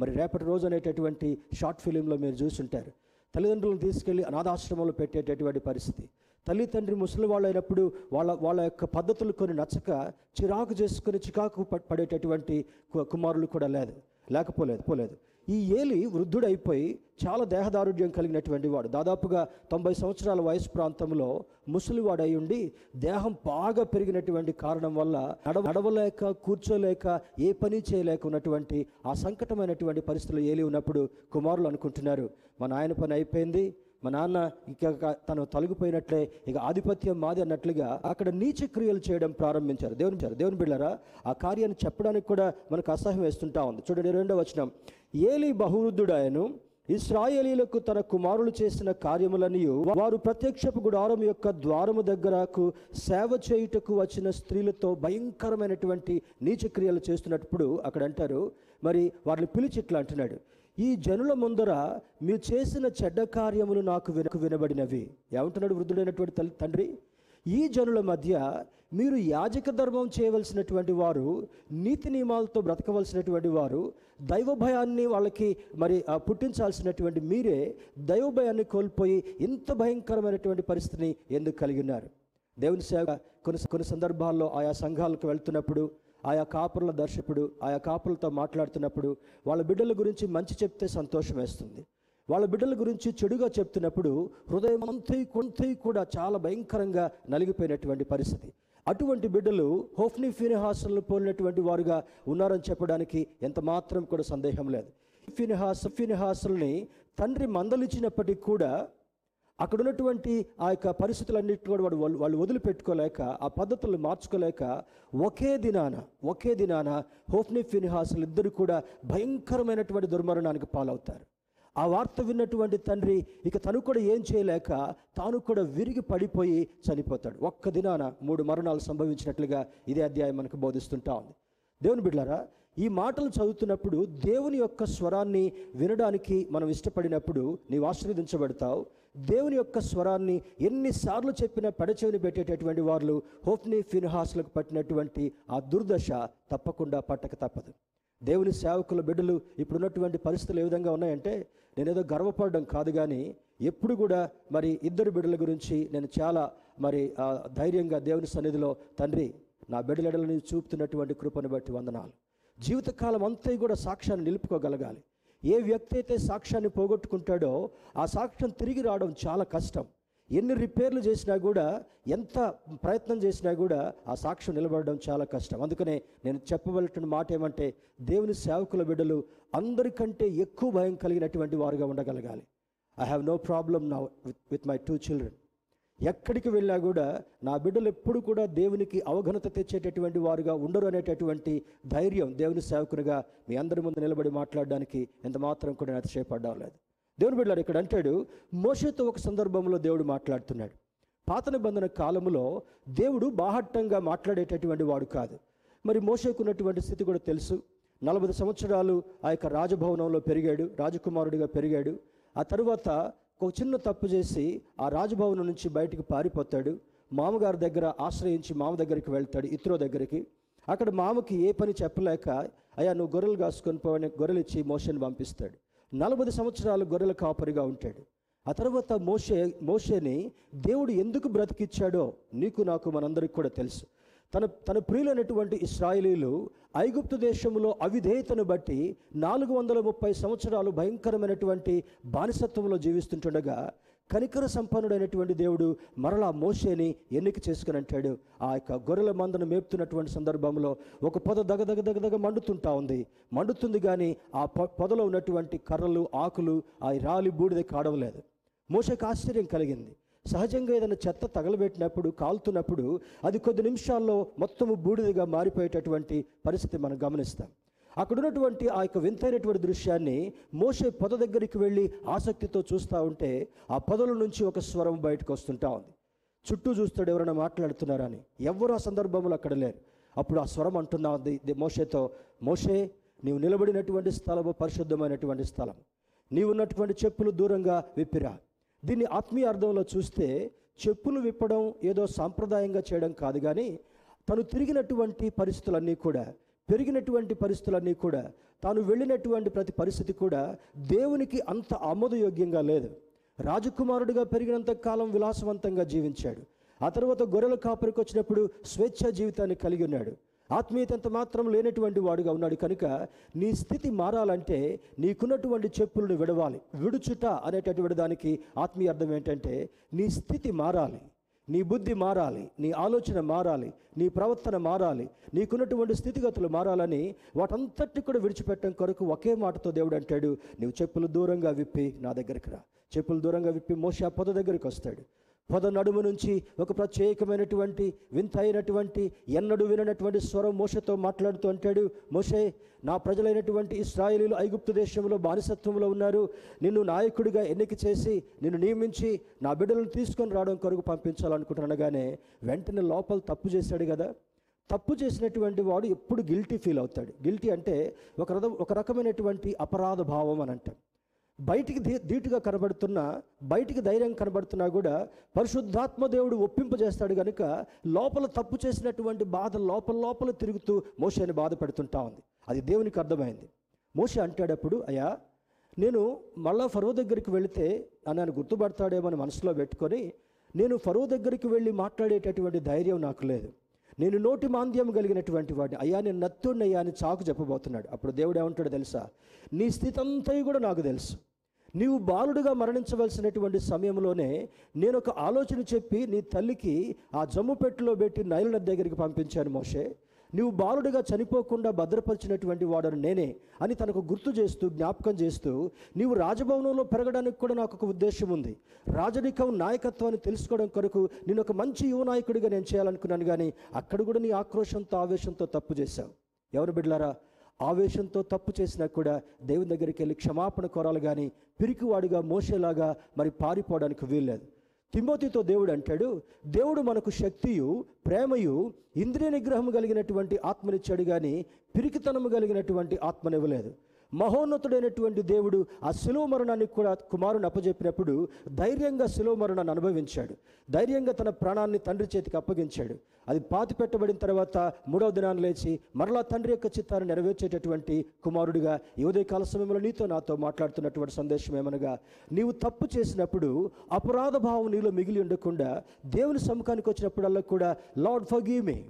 మరి రేపటి రోజు అనేటటువంటి షార్ట్ ఫిలింలో మీరు చూసుంటారు. తల్లిదండ్రులను తీసుకెళ్ళి అనాథాశ్రమంలో పెట్టేటటువంటి పరిస్థితి. తల్లి తండ్రి ముసలి వాళ్ళు అయినప్పుడు వాళ్ళ వాళ్ళ యొక్క పద్ధతులు కొన్ని నచ్చక చిరాకు చేసుకుని చికాకు పడేటటువంటి కు- కుమారులు కూడా లేదు. లేకపోలేదు పోలేదు. ఈ ఏలి వృద్ధుడైపోయి చాలా దేహదారుఢ్యం కలిగినటువంటి వాడు. దాదాపుగా తొంభై సంవత్సరాల వయసు ప్రాంతంలో ముసలివాడై ఉండి దేహం బాగా పెరిగినటువంటి కారణం వల్ల నడవ నడవలేక కూర్చోలేక ఏ పని చేయలేక ఉన్నటువంటి ఆ సంకటమైనటువంటి పరిస్థితులు ఏలి ఉన్నప్పుడు కుమారులు అనుకుంటున్నారు మన ఆయన పని అయిపోయింది మా నాన్న ఇక తను తొలగిపోయినట్లే ఇక ఆధిపత్యం మాది అన్నట్లుగా అక్కడ నీచ క్రియలు చేయడం ప్రారంభించారు. దేవుని దేవుని బిళ్ళరా ఆ కార్యాన్ని చెప్పడానికి కూడా మనకు అసహ్యం వేస్తుంటా ఉంది. చూడండి రెండో వచనం. ఏలి బహువృద్ధుడాయను ఇస్రాయేలీలకు తన కుమారులు చేసిన కార్యములని వారు ప్రత్యక్షపు గుడారం యొక్క ద్వారము దగ్గరకు సేవ చేయుటకు వచ్చిన స్త్రీలతో భయంకరమైనటువంటి నీచక్రియలు చేస్తున్నప్పుడు అక్కడ అంటారు మరి వారిని పిలిచి ఇట్లా అంటున్నాడు. ఈ జనుల ముందర మీరు చేసిన చెడ్డ కార్యములు నాకు వినకు వినబడినవి. ఏమంటున్నాడు వృద్ధుడైనటువంటి తల్లి తండ్రి? ఈ జనుల మధ్య మీరు యాజక ధర్మం చేయవలసినటువంటి వారు నీతి నియమాలతో బ్రతకవలసినటువంటి వారు దైవ భయాన్ని వాళ్ళకి మరి ఆ, పుట్టించాల్సినటువంటి మీరే దైవ భయాన్ని కోల్పోయి ఇంత భయంకరమైనటువంటి పరిస్థితిని ఎందుకు కలిగి ఉన్నారు? దేవుని సేవ కొన్ని కొన్ని సందర్భాల్లో ఆయా సంఘాలకు వెళ్తున్నప్పుడు ఆయా కాపురుల దర్శకుడు ఆయా కాపులతో మాట్లాడుతున్నప్పుడు వాళ్ళ బిడ్డల గురించి మంచి చెప్తే సంతోషం వేస్తుంది. వాళ్ళ బిడ్డల గురించి చెడుగా చెప్తున్నప్పుడు హృదయం అంతా కొంతై కూడా చాలా భయంకరంగా నలిగిపోయినటువంటి పరిస్థితి. అటువంటి బిడ్డలు హోఫ్ని ఫినిహాసన్లు పోలినటువంటి వారుగా ఉన్నారని చెప్పడానికి ఎంత మాత్రం కూడా సందేహం లేదు. ఫినిహాస్ ఫినిహాసుల్ని తండ్రి మందలిచ్చినప్పటికీ కూడా అక్కడ ఉన్నటువంటి ఆ యొక్క పరిస్థితులన్నిటి కూడా వాడు వాళ్ళు వాళ్ళు వదిలిపెట్టుకోలేక ఆ పద్ధతులను మార్చుకోలేక ఒకే దినాన ఒకే దినాన హోఫ్ని ఫినిహాసులు ఇద్దరు కూడా భయంకరమైనటువంటి దుర్మరణానికి పాలవుతారు. ఆ వార్త విన్నటువంటి తండ్రి ఇక తను కూడా ఏం చేయలేక తాను కూడా విరిగి పడిపోయి చనిపోతాడు. ఒక్క దినాన మూడు మరణాలు సంభవించినట్లుగా ఇదే అధ్యాయం మనకు బోధిస్తుంటా ఉంది. దేవుని బిడ్డారా ఈ మాటలు చదువుతున్నప్పుడు దేవుని యొక్క స్వరాన్ని వినడానికి మనం ఇష్టపడినప్పుడు నీవు ఆశీర్వదించబడతావు. దేవుని యొక్క స్వరాన్ని ఎన్నిసార్లు చెప్పినా పెడచెవిని పెట్టేటటువంటి వాళ్ళు హోఫ్ని ఫిన్హాస్లకు పట్టినటువంటి ఆ దుర్దశ తప్పకుండా పట్టక తప్పదు. దేవుని సేవకుల బిడ్డలు ఇప్పుడున్నటువంటి పరిస్థితులు ఏ విధంగా ఉన్నాయంటే నేనేదో గర్వపడడం కాదు కానీ ఎప్పుడు కూడా మరి ఇద్దరు బిడ్డల గురించి నేను చాలా మరి ఆ, ధైర్యంగా దేవుని సన్నిధిలో తండ్రి నా బిడ్డలెడలని చూపుతున్నటువంటి కృపను బట్టి వందనాలు. జీవితకాలం అంతా కూడా సాక్ష్యాన్ని నిలుపుకోగలగాలి. ఏ వ్యక్తి అయితే సాక్ష్యాన్ని పోగొట్టుకుంటాడో ఆ సాక్ష్యం తిరిగి రావడం చాలా కష్టం. ఎన్ని రిపేర్లు చేసినా కూడా ఎంత ప్రయత్నం చేసినా కూడా ఆ సాక్ష్యం నిలబడడం చాలా కష్టం. అందుకనే నేను చెప్పవలసిన మాట ఏమంటే దేవుని సేవకుల బిడ్డలు అందరికంటే ఎక్కువ భయం కలిగినటువంటి వారుగా ఉండగలగాలి. ఐ హ్యావ్ నో ప్రాబ్లమ్ నా with with my two children ఎక్కడికి వెళ్ళా కూడా నా బిడ్డలు ఎప్పుడు కూడా దేవునికి అవఘనత తెచ్చేటటువంటి వారుగా ఉండరు అనేటటువంటి ధైర్యం దేవుని సేవకునిగా మీ అందరి ముందు నిలబడి మాట్లాడడానికి ఎంత మాత్రం కూడా నేను అతిశయపడ్డం లేదు. దేవుని బిడ్డలు ఇక్కడ అంటాడు మోషతో ఒక సందర్భంలో దేవుడు మాట్లాడుతున్నాడు. పాత నిబంధన కాలంలో దేవుడు బాహట్టంగా మాట్లాడేటటువంటి వాడు కాదు. మరి మోసకున్నటువంటి స్థితి కూడా తెలుసు. నలభై సంవత్సరాలు ఆ యొక్క రాజభవనంలో పెరిగాడు రాజకుమారుడిగా పెరిగాడు. ఆ తరువాత ఒక చిన్న తప్పు చేసి ఆ రాజభవనం నుంచి బయటికి పారిపోతాడు. మామగారి దగ్గర ఆశ్రయించి మామ దగ్గరికి వెళ్తాడు ఇత్రో దగ్గరికి. అక్కడ మామకి ఏ పని చెప్పలేక అయ్యా నువ్వు గొర్రెలు కాసుకొని పోవని గొర్రెలు ఇచ్చి మోషని పంపిస్తాడు. నలభై సంవత్సరాలు గొర్రెల కాపరిగా ఉంటాడు. ఆ తర్వాత మోషే మోషేని దేవుడు ఎందుకు బ్రతికిచ్చాడో నీకు నాకు మనందరికి కూడా తెలుసు. తన తన ప్రియులైనటువంటి ఇస్రాయిలీలు ఐగుప్తు దేశంలో అవిధేయతను బట్టి నాలుగు వందల ముప్పై సంవత్సరాలు భయంకరమైనటువంటి బానిసత్వంలో జీవిస్తుంటుండగా కనికర సంపన్నుడైనటువంటి దేవుడు మరలా మోషేని ఎన్నిక చేసుకుని అంటాడు. ఆ యొక్క గొర్రెల మందను మేపుతున్నటువంటి సందర్భంలో ఒక పొద దగదగ దగదగ మండుతుంటా ఉంది. మండుతుంది కానీ ఆ పొదలో ఉన్నటువంటి కర్రలు ఆకులు ఆ రాలి బూడిద కాడవలేదు. మోషకు ఆశ్చర్యం కలిగింది. సహజంగా ఏదైనా చెత్త తగలబెట్టినప్పుడు కాలుతున్నప్పుడు అది కొద్ది నిమిషాల్లో మొత్తము బూడిదగా మారిపోయేటటువంటి పరిస్థితి మనం గమనిస్తాం. అక్కడ ఉన్నటువంటి ఆ యొక్క వింతైనటువంటి దృశ్యాన్ని మోషే పొద దగ్గరికి వెళ్ళి ఆసక్తితో చూస్తూ ఉంటే ఆ పొదల నుంచి ఒక స్వరం బయటకు వస్తుంటా ఉంది. చుట్టూ చూస్తాడు ఎవరైనా మాట్లాడుతున్నారని ఎవరు ఆ సందర్భంలో అక్కడ లేరు. అప్పుడు ఆ స్వరం అంటున్నా ఉంది మోషేతో మోషే నీవు నిలబడినటువంటి స్థలము పరిశుద్ధమైనటువంటి స్థలం నీవు ఉన్నటువంటి చెప్పులు దూరంగా విప్పిరా. దీన్ని ఆత్మీయ అర్థంలో చూస్తే చెప్పులు విప్పడం ఏదో సాంప్రదాయంగా చేయడం కాదు కానీ తను తిరిగినటువంటి పరిస్థితులన్నీ కూడా పెరిగినటువంటి పరిస్థితులన్నీ కూడా తాను వెళ్ళినటువంటి ప్రతి పరిస్థితి కూడా దేవునికి అంత ఆమోదయోగ్యంగా లేదు. రాజకుమారుడిగా పెరిగినంత కాలం విలాసవంతంగా జీవించాడు. ఆ తర్వాత గొర్రెల కాపరికి వచ్చినప్పుడు స్వేచ్ఛ జీవితాన్ని కలిగి ఉన్నాడు. ఆత్మీయతంత మాత్రం లేనటువంటి వాడుగా ఉన్నాడు. కనుక నీ స్థితి మారాలంటే నీకున్నటువంటి చెప్పులను విడవాలి. విడుచుట అనేటటువంటి దానికి ఆత్మీయ అర్థం ఏంటంటే నీ స్థితి మారాలి. నీ బుద్ధి మారాలి. నీ ఆలోచన మారాలి. నీ ప్రవర్తన మారాలి. నీకున్నటువంటి స్థితిగతులు మారాలని వాటంతటి కూడా విడిచిపెట్టడం కొరకు ఒకే మాటతో దేవుడు అంటాడు నీవు చెప్పులు దూరంగా విప్పి నా దగ్గరికి రా. చెప్పులు దూరంగా విప్పి మోష ఆ పొద దగ్గరికి వస్తాడు. పొద నడుము నుంచి ఒక ప్రత్యేకమైనటువంటి వింత అయినటువంటి ఎన్నడూ విననటువంటి స్వరం మోసతో మాట్లాడుతూ అంటాడు మోసే నా ప్రజలైనటువంటి ఇస్రాయేలీలు ఐగుప్తు దేశంలో బానిసత్వంలో ఉన్నారు. నిన్ను నాయకుడిగా ఎన్నిక చేసి నిన్ను నియమించి నా బిడ్డలను తీసుకొని రావడం కొరకు పంపించాలనుకుంటున్నానగానే వెంటనే లోపల తప్పు చేశాడు కదా. తప్పు చేసినటువంటి వాడు ఎప్పుడు గిల్టీ ఫీల్ అవుతాడు. గిల్టీ అంటే ఒక రకం ఒక రకమైనటువంటి అపరాధ భావం అని అంటాం. బయటికి ధీటుగా కనబడుతున్నా బయటికి ధైర్యం కనబడుతున్నా కూడా పరిశుద్ధాత్మ దేవుడు ఒప్పింపజేస్తాడు కనుక లోపల తప్పు చేసినటువంటి బాధ లోపల లోపల తిరుగుతూ మోషని బాధ పెడుతుంటా ఉంది. అది దేవునికి అర్థమైంది. మోషే అంటాడప్పుడు అయ్యా నేను మళ్ళా ఫరో దగ్గరికి వెళితే నన్ను గుర్తుపడతాడేమో అని మనసులో పెట్టుకొని నేను ఫరో దగ్గరికి వెళ్ళి మాట్లాడేటటువంటి ధైర్యం నాకు లేదు. నేను నోటి మాంద్యం కలిగినటువంటి వాడిని. అయ్యా నేను నత్తున్నయ్యా అని చాకు చెప్పబోతున్నాడు. అప్పుడు దేవుడు ఏమంటాడు తెలుసా? నీ స్థితి అంతా కూడా నాకు తెలుసు. నీవు బాలుడుగా మరణించవలసినటువంటి సమయంలోనే నేను ఒక ఆలోచన చెప్పి నీ తల్లికి ఆ జమ్ము పెట్టెలో పెట్టి నైలు నది దగ్గరికి పంపించాను మోషే. నీవు బాలుడిగా చనిపోకుండా భద్రపరిచినటువంటి వాడను నేనే అని తనకు గుర్తు చేస్తూ జ్ఞాపకం చేస్తూ నీవు రాజభవనంలో పెరగడానికి కూడా నాకు ఒక ఉద్దేశం ఉంది. రాజరికం నాయకత్వాన్ని తెలుసుకోవడం కొరకు నేను ఒక మంచి యువ నాయకుడిగా నేను చేయాలనుకున్నాను కానీ అక్కడ కూడా నీ ఆక్రోషంతో ఆవేశంతో తప్పు చేశావు. ఎవరు బిడ్డలారా? ఆవేశంతో తప్పు చేసినా కూడా దేవుని దగ్గరికి వెళ్ళి క్షమాపణ కోరాలి కానీ పిరికివాడిగా మోసేలాగా మరి పారిపోవడానికి వీల్లేదు. తిమోతితో దేవుడు అంటాడు దేవుడు మనకు శక్తియు ప్రేమయు ఇంద్రియ నిగ్రహం కలిగినటువంటి ఆత్మనిచ్చాడు కానీ పిరికితనము కలిగినటువంటి ఆత్మనివ్వలేదు. మహోన్నతుడైనటువంటి దేవుడు ఆ శిలువ మరణానికి కూడా కుమారుని అప్పజెప్పినప్పుడు ధైర్యంగా శిలువ మరణాన్ని అనుభవించాడు. ధైర్యంగా తన ప్రాణాన్ని తండ్రి చేతికి అప్పగించాడు. అది పాతి పెట్టబడిన తర్వాత మూడవ దినాన్ని లేచి మరలా తండ్రి యొక్క చిత్తాన్ని నెరవేర్చేటటువంటి కుమారుడిగా ఈ కాల సమయంలో నీతో నాతో మాట్లాడుతున్నటువంటి సందేశం ఏమనగా నీవు తప్పు చేసినప్పుడు అపరాధ భావం నీలో మిగిలి ఉండకుండా దేవుని సముఖానికి వచ్చినప్పుడల్లా కూడా లార్డ్ ఫర్ మీ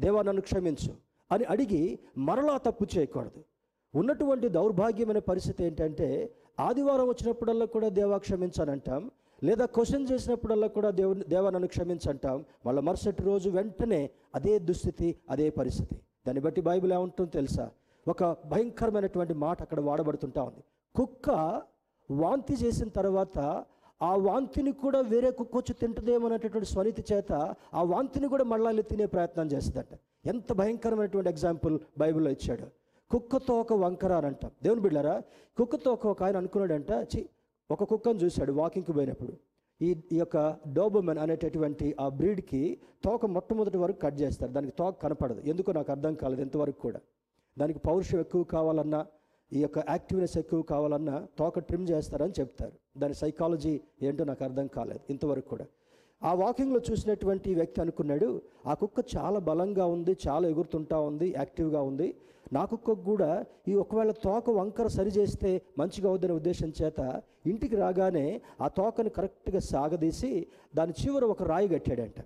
దేవా నన్ను క్షమించు. అని అడిగి మరలా తప్పు చేయకూడదు. ఉన్నటువంటి దౌర్భాగ్యమైన పరిస్థితి ఏంటంటే ఆదివారం వచ్చినప్పుడల్లా కూడా దేవా క్షమించానంటాం లేదా క్వశ్చన్ చేసినప్పుడల్లా కూడా దేవుని దేవా నన్ను క్షమించంటాం. మళ్ళీ మరుసటి రోజు వెంటనే అదే దుస్థితి అదే పరిస్థితి. దాన్ని బట్టి బైబిల్ ఏముంటుందో తెలుసా? ఒక భయంకరమైనటువంటి మాట అక్కడ వాడబడుతుంటా ఉంది. కుక్క వాంతి చేసిన తర్వాత ఆ వాంతిని కూడా వేరే కుక్క వచ్చి తింటుందేమో అనేటటువంటి స్వనితి చేత ఆ వాంతిని కూడా మళ్ళీ తినే ప్రయత్నం చేస్తుందంట. ఎంత భయంకరమైనటువంటి ఎగ్జాంపుల్ బైబిల్లో ఇచ్చాడు. కుక్కతో ఒక వంకర అని అంటాం దేవుని బిడ్డారా కుక్కతో ఒక ఆయన అనుకున్నాడంట చి ఒక కుక్కను చూశాడు వాకింగ్కి పోయినప్పుడు. ఈ ఈ యొక్క డోబోమెన్ అనేటటువంటి ఆ బ్రీడ్కి తోక మొట్టమొదటి వరకు కట్ చేస్తారు. దానికి తోక కనపడదు. ఎందుకో నాకు అర్థం కాలేదు ఎంతవరకు కూడా. దానికి పౌరుషం ఎక్కువ కావాలన్నా ఈ యొక్క యాక్టివ్నెస్ ఎక్కువ కావాలన్నా తోక ట్రిమ్ చేస్తారని చెప్తారు. దాని సైకాలజీ ఏంటో నాకు అర్థం కాలేదు ఇంతవరకు కూడా. ఆ వాకింగ్లో చూసినటువంటి వ్యక్తి అనుకున్నాడు ఆ కుక్క చాలా బలంగా ఉంది చాలా ఎగురుతుంటా ఉంది యాక్టివ్గా ఉంది. నా కుక్కకు కూడా ఈ ఒకవేళ తోక వంకర సరి చేస్తే మంచిగా అవుద్దనే ఉద్దేశం చేత ఇంటికి రాగానే ఆ తోకను కరెక్ట్గా సాగదీసి దాని చివర ఒక రాయి కట్టాడంట.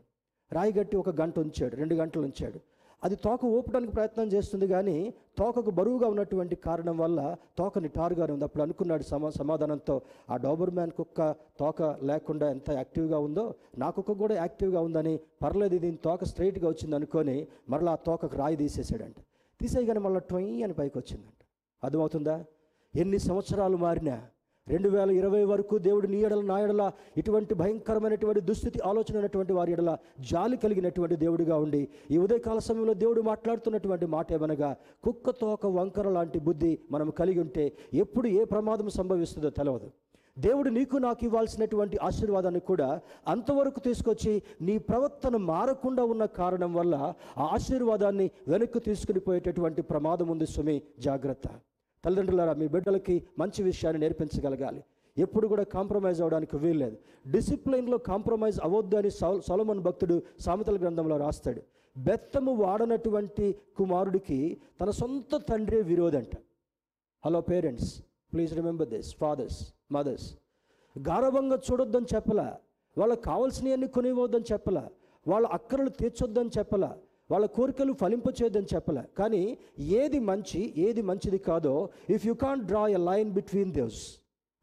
రాయి కట్టి ఒక గంట ఉంచాడు రెండు గంటలు ఉంచాడు. అది తోక ఊపడానికి ప్రయత్నం చేస్తుంది కానీ తోకకు బరువుగా ఉన్నటువంటి కారణం వల్ల తోక నిటారుగానే ఉంది. అప్పుడు అనుకున్నాడు సమా సమాధానంతో ఆ డోబర్ మ్యాన్ కుక్క తోక లేకుండా ఎంత యాక్టివ్గా ఉందో నా కుక్క కూడా యాక్టివ్గా ఉందని పర్లేదు దీని తోక స్ట్రైట్గా వచ్చింది అనుకొని మరలా ఆ తోకకు రాయి తీసేసాడంట. తీసేయగానే మళ్ళీ ట్వై అని పైకి వచ్చిందంట. అర్థమవుతుందా? ఎన్ని సంవత్సరాలు మారినా రెండు వేల ఇరవై వరకు దేవుడు నీ ఎడల నా ఎడల ఇటువంటి భయంకరమైనటువంటి దుస్థితి ఆలోచన ఉన్నటువంటి వారి ఎడల జాలి కలిగినటువంటి దేవుడిగా ఉండి ఈ ఉదయకాల సమయంలో దేవుడు మాట్లాడుతున్నటువంటి మాట ఏమనగా కుక్కతో వంకర లాంటి బుద్ధి మనం కలిగి ఉంటే ఎప్పుడు ఏ ప్రమాదం సంభవిస్తుందో తెలవదు. దేవుడు నీకు నాకు ఇవ్వాల్సినటువంటి ఆశీర్వాదాన్ని కూడా అంతవరకు తీసుకొచ్చి నీ ప్రవర్తన మారకుండా ఉన్న కారణం వల్ల ఆ ఆశీర్వాదాన్ని వెనక్కి తీసుకుని పోయేటటువంటి ప్రమాదం ఉంది సుమి జాగ్రత్త. తల్లిదండ్రులారా మీ బిడ్డలకి మంచి విషయాన్ని నేర్పించగలగాలి. ఎప్పుడు కూడా కాంప్రమైజ్ అవ్వడానికి వీల్లేదు. డిసిప్లైన్లో కాంప్రమైజ్ అవ్వద్దు అని సౌ- భక్తుడు సామెతల గ్రంథంలో రాస్తాడు. బెత్తము వాడనటువంటి కుమారుడికి తన సొంత తండ్రి విరోధంట. Hello parents please remember this fathers mothers. గారవంగా చూడొద్దని చెప్పలా వాళ్ళకి కావాల్సినవన్నీ కొనివ్వద్దని చెప్పలా వాళ్ళ అక్కరలు తీర్చొద్దని చెప్పలా వాళ్ళ కోరికలు ఫలింపచేయదని చెప్పలే. కానీ ఏది మంచి ఏది మంచిది కాదో if you can't draw a line between those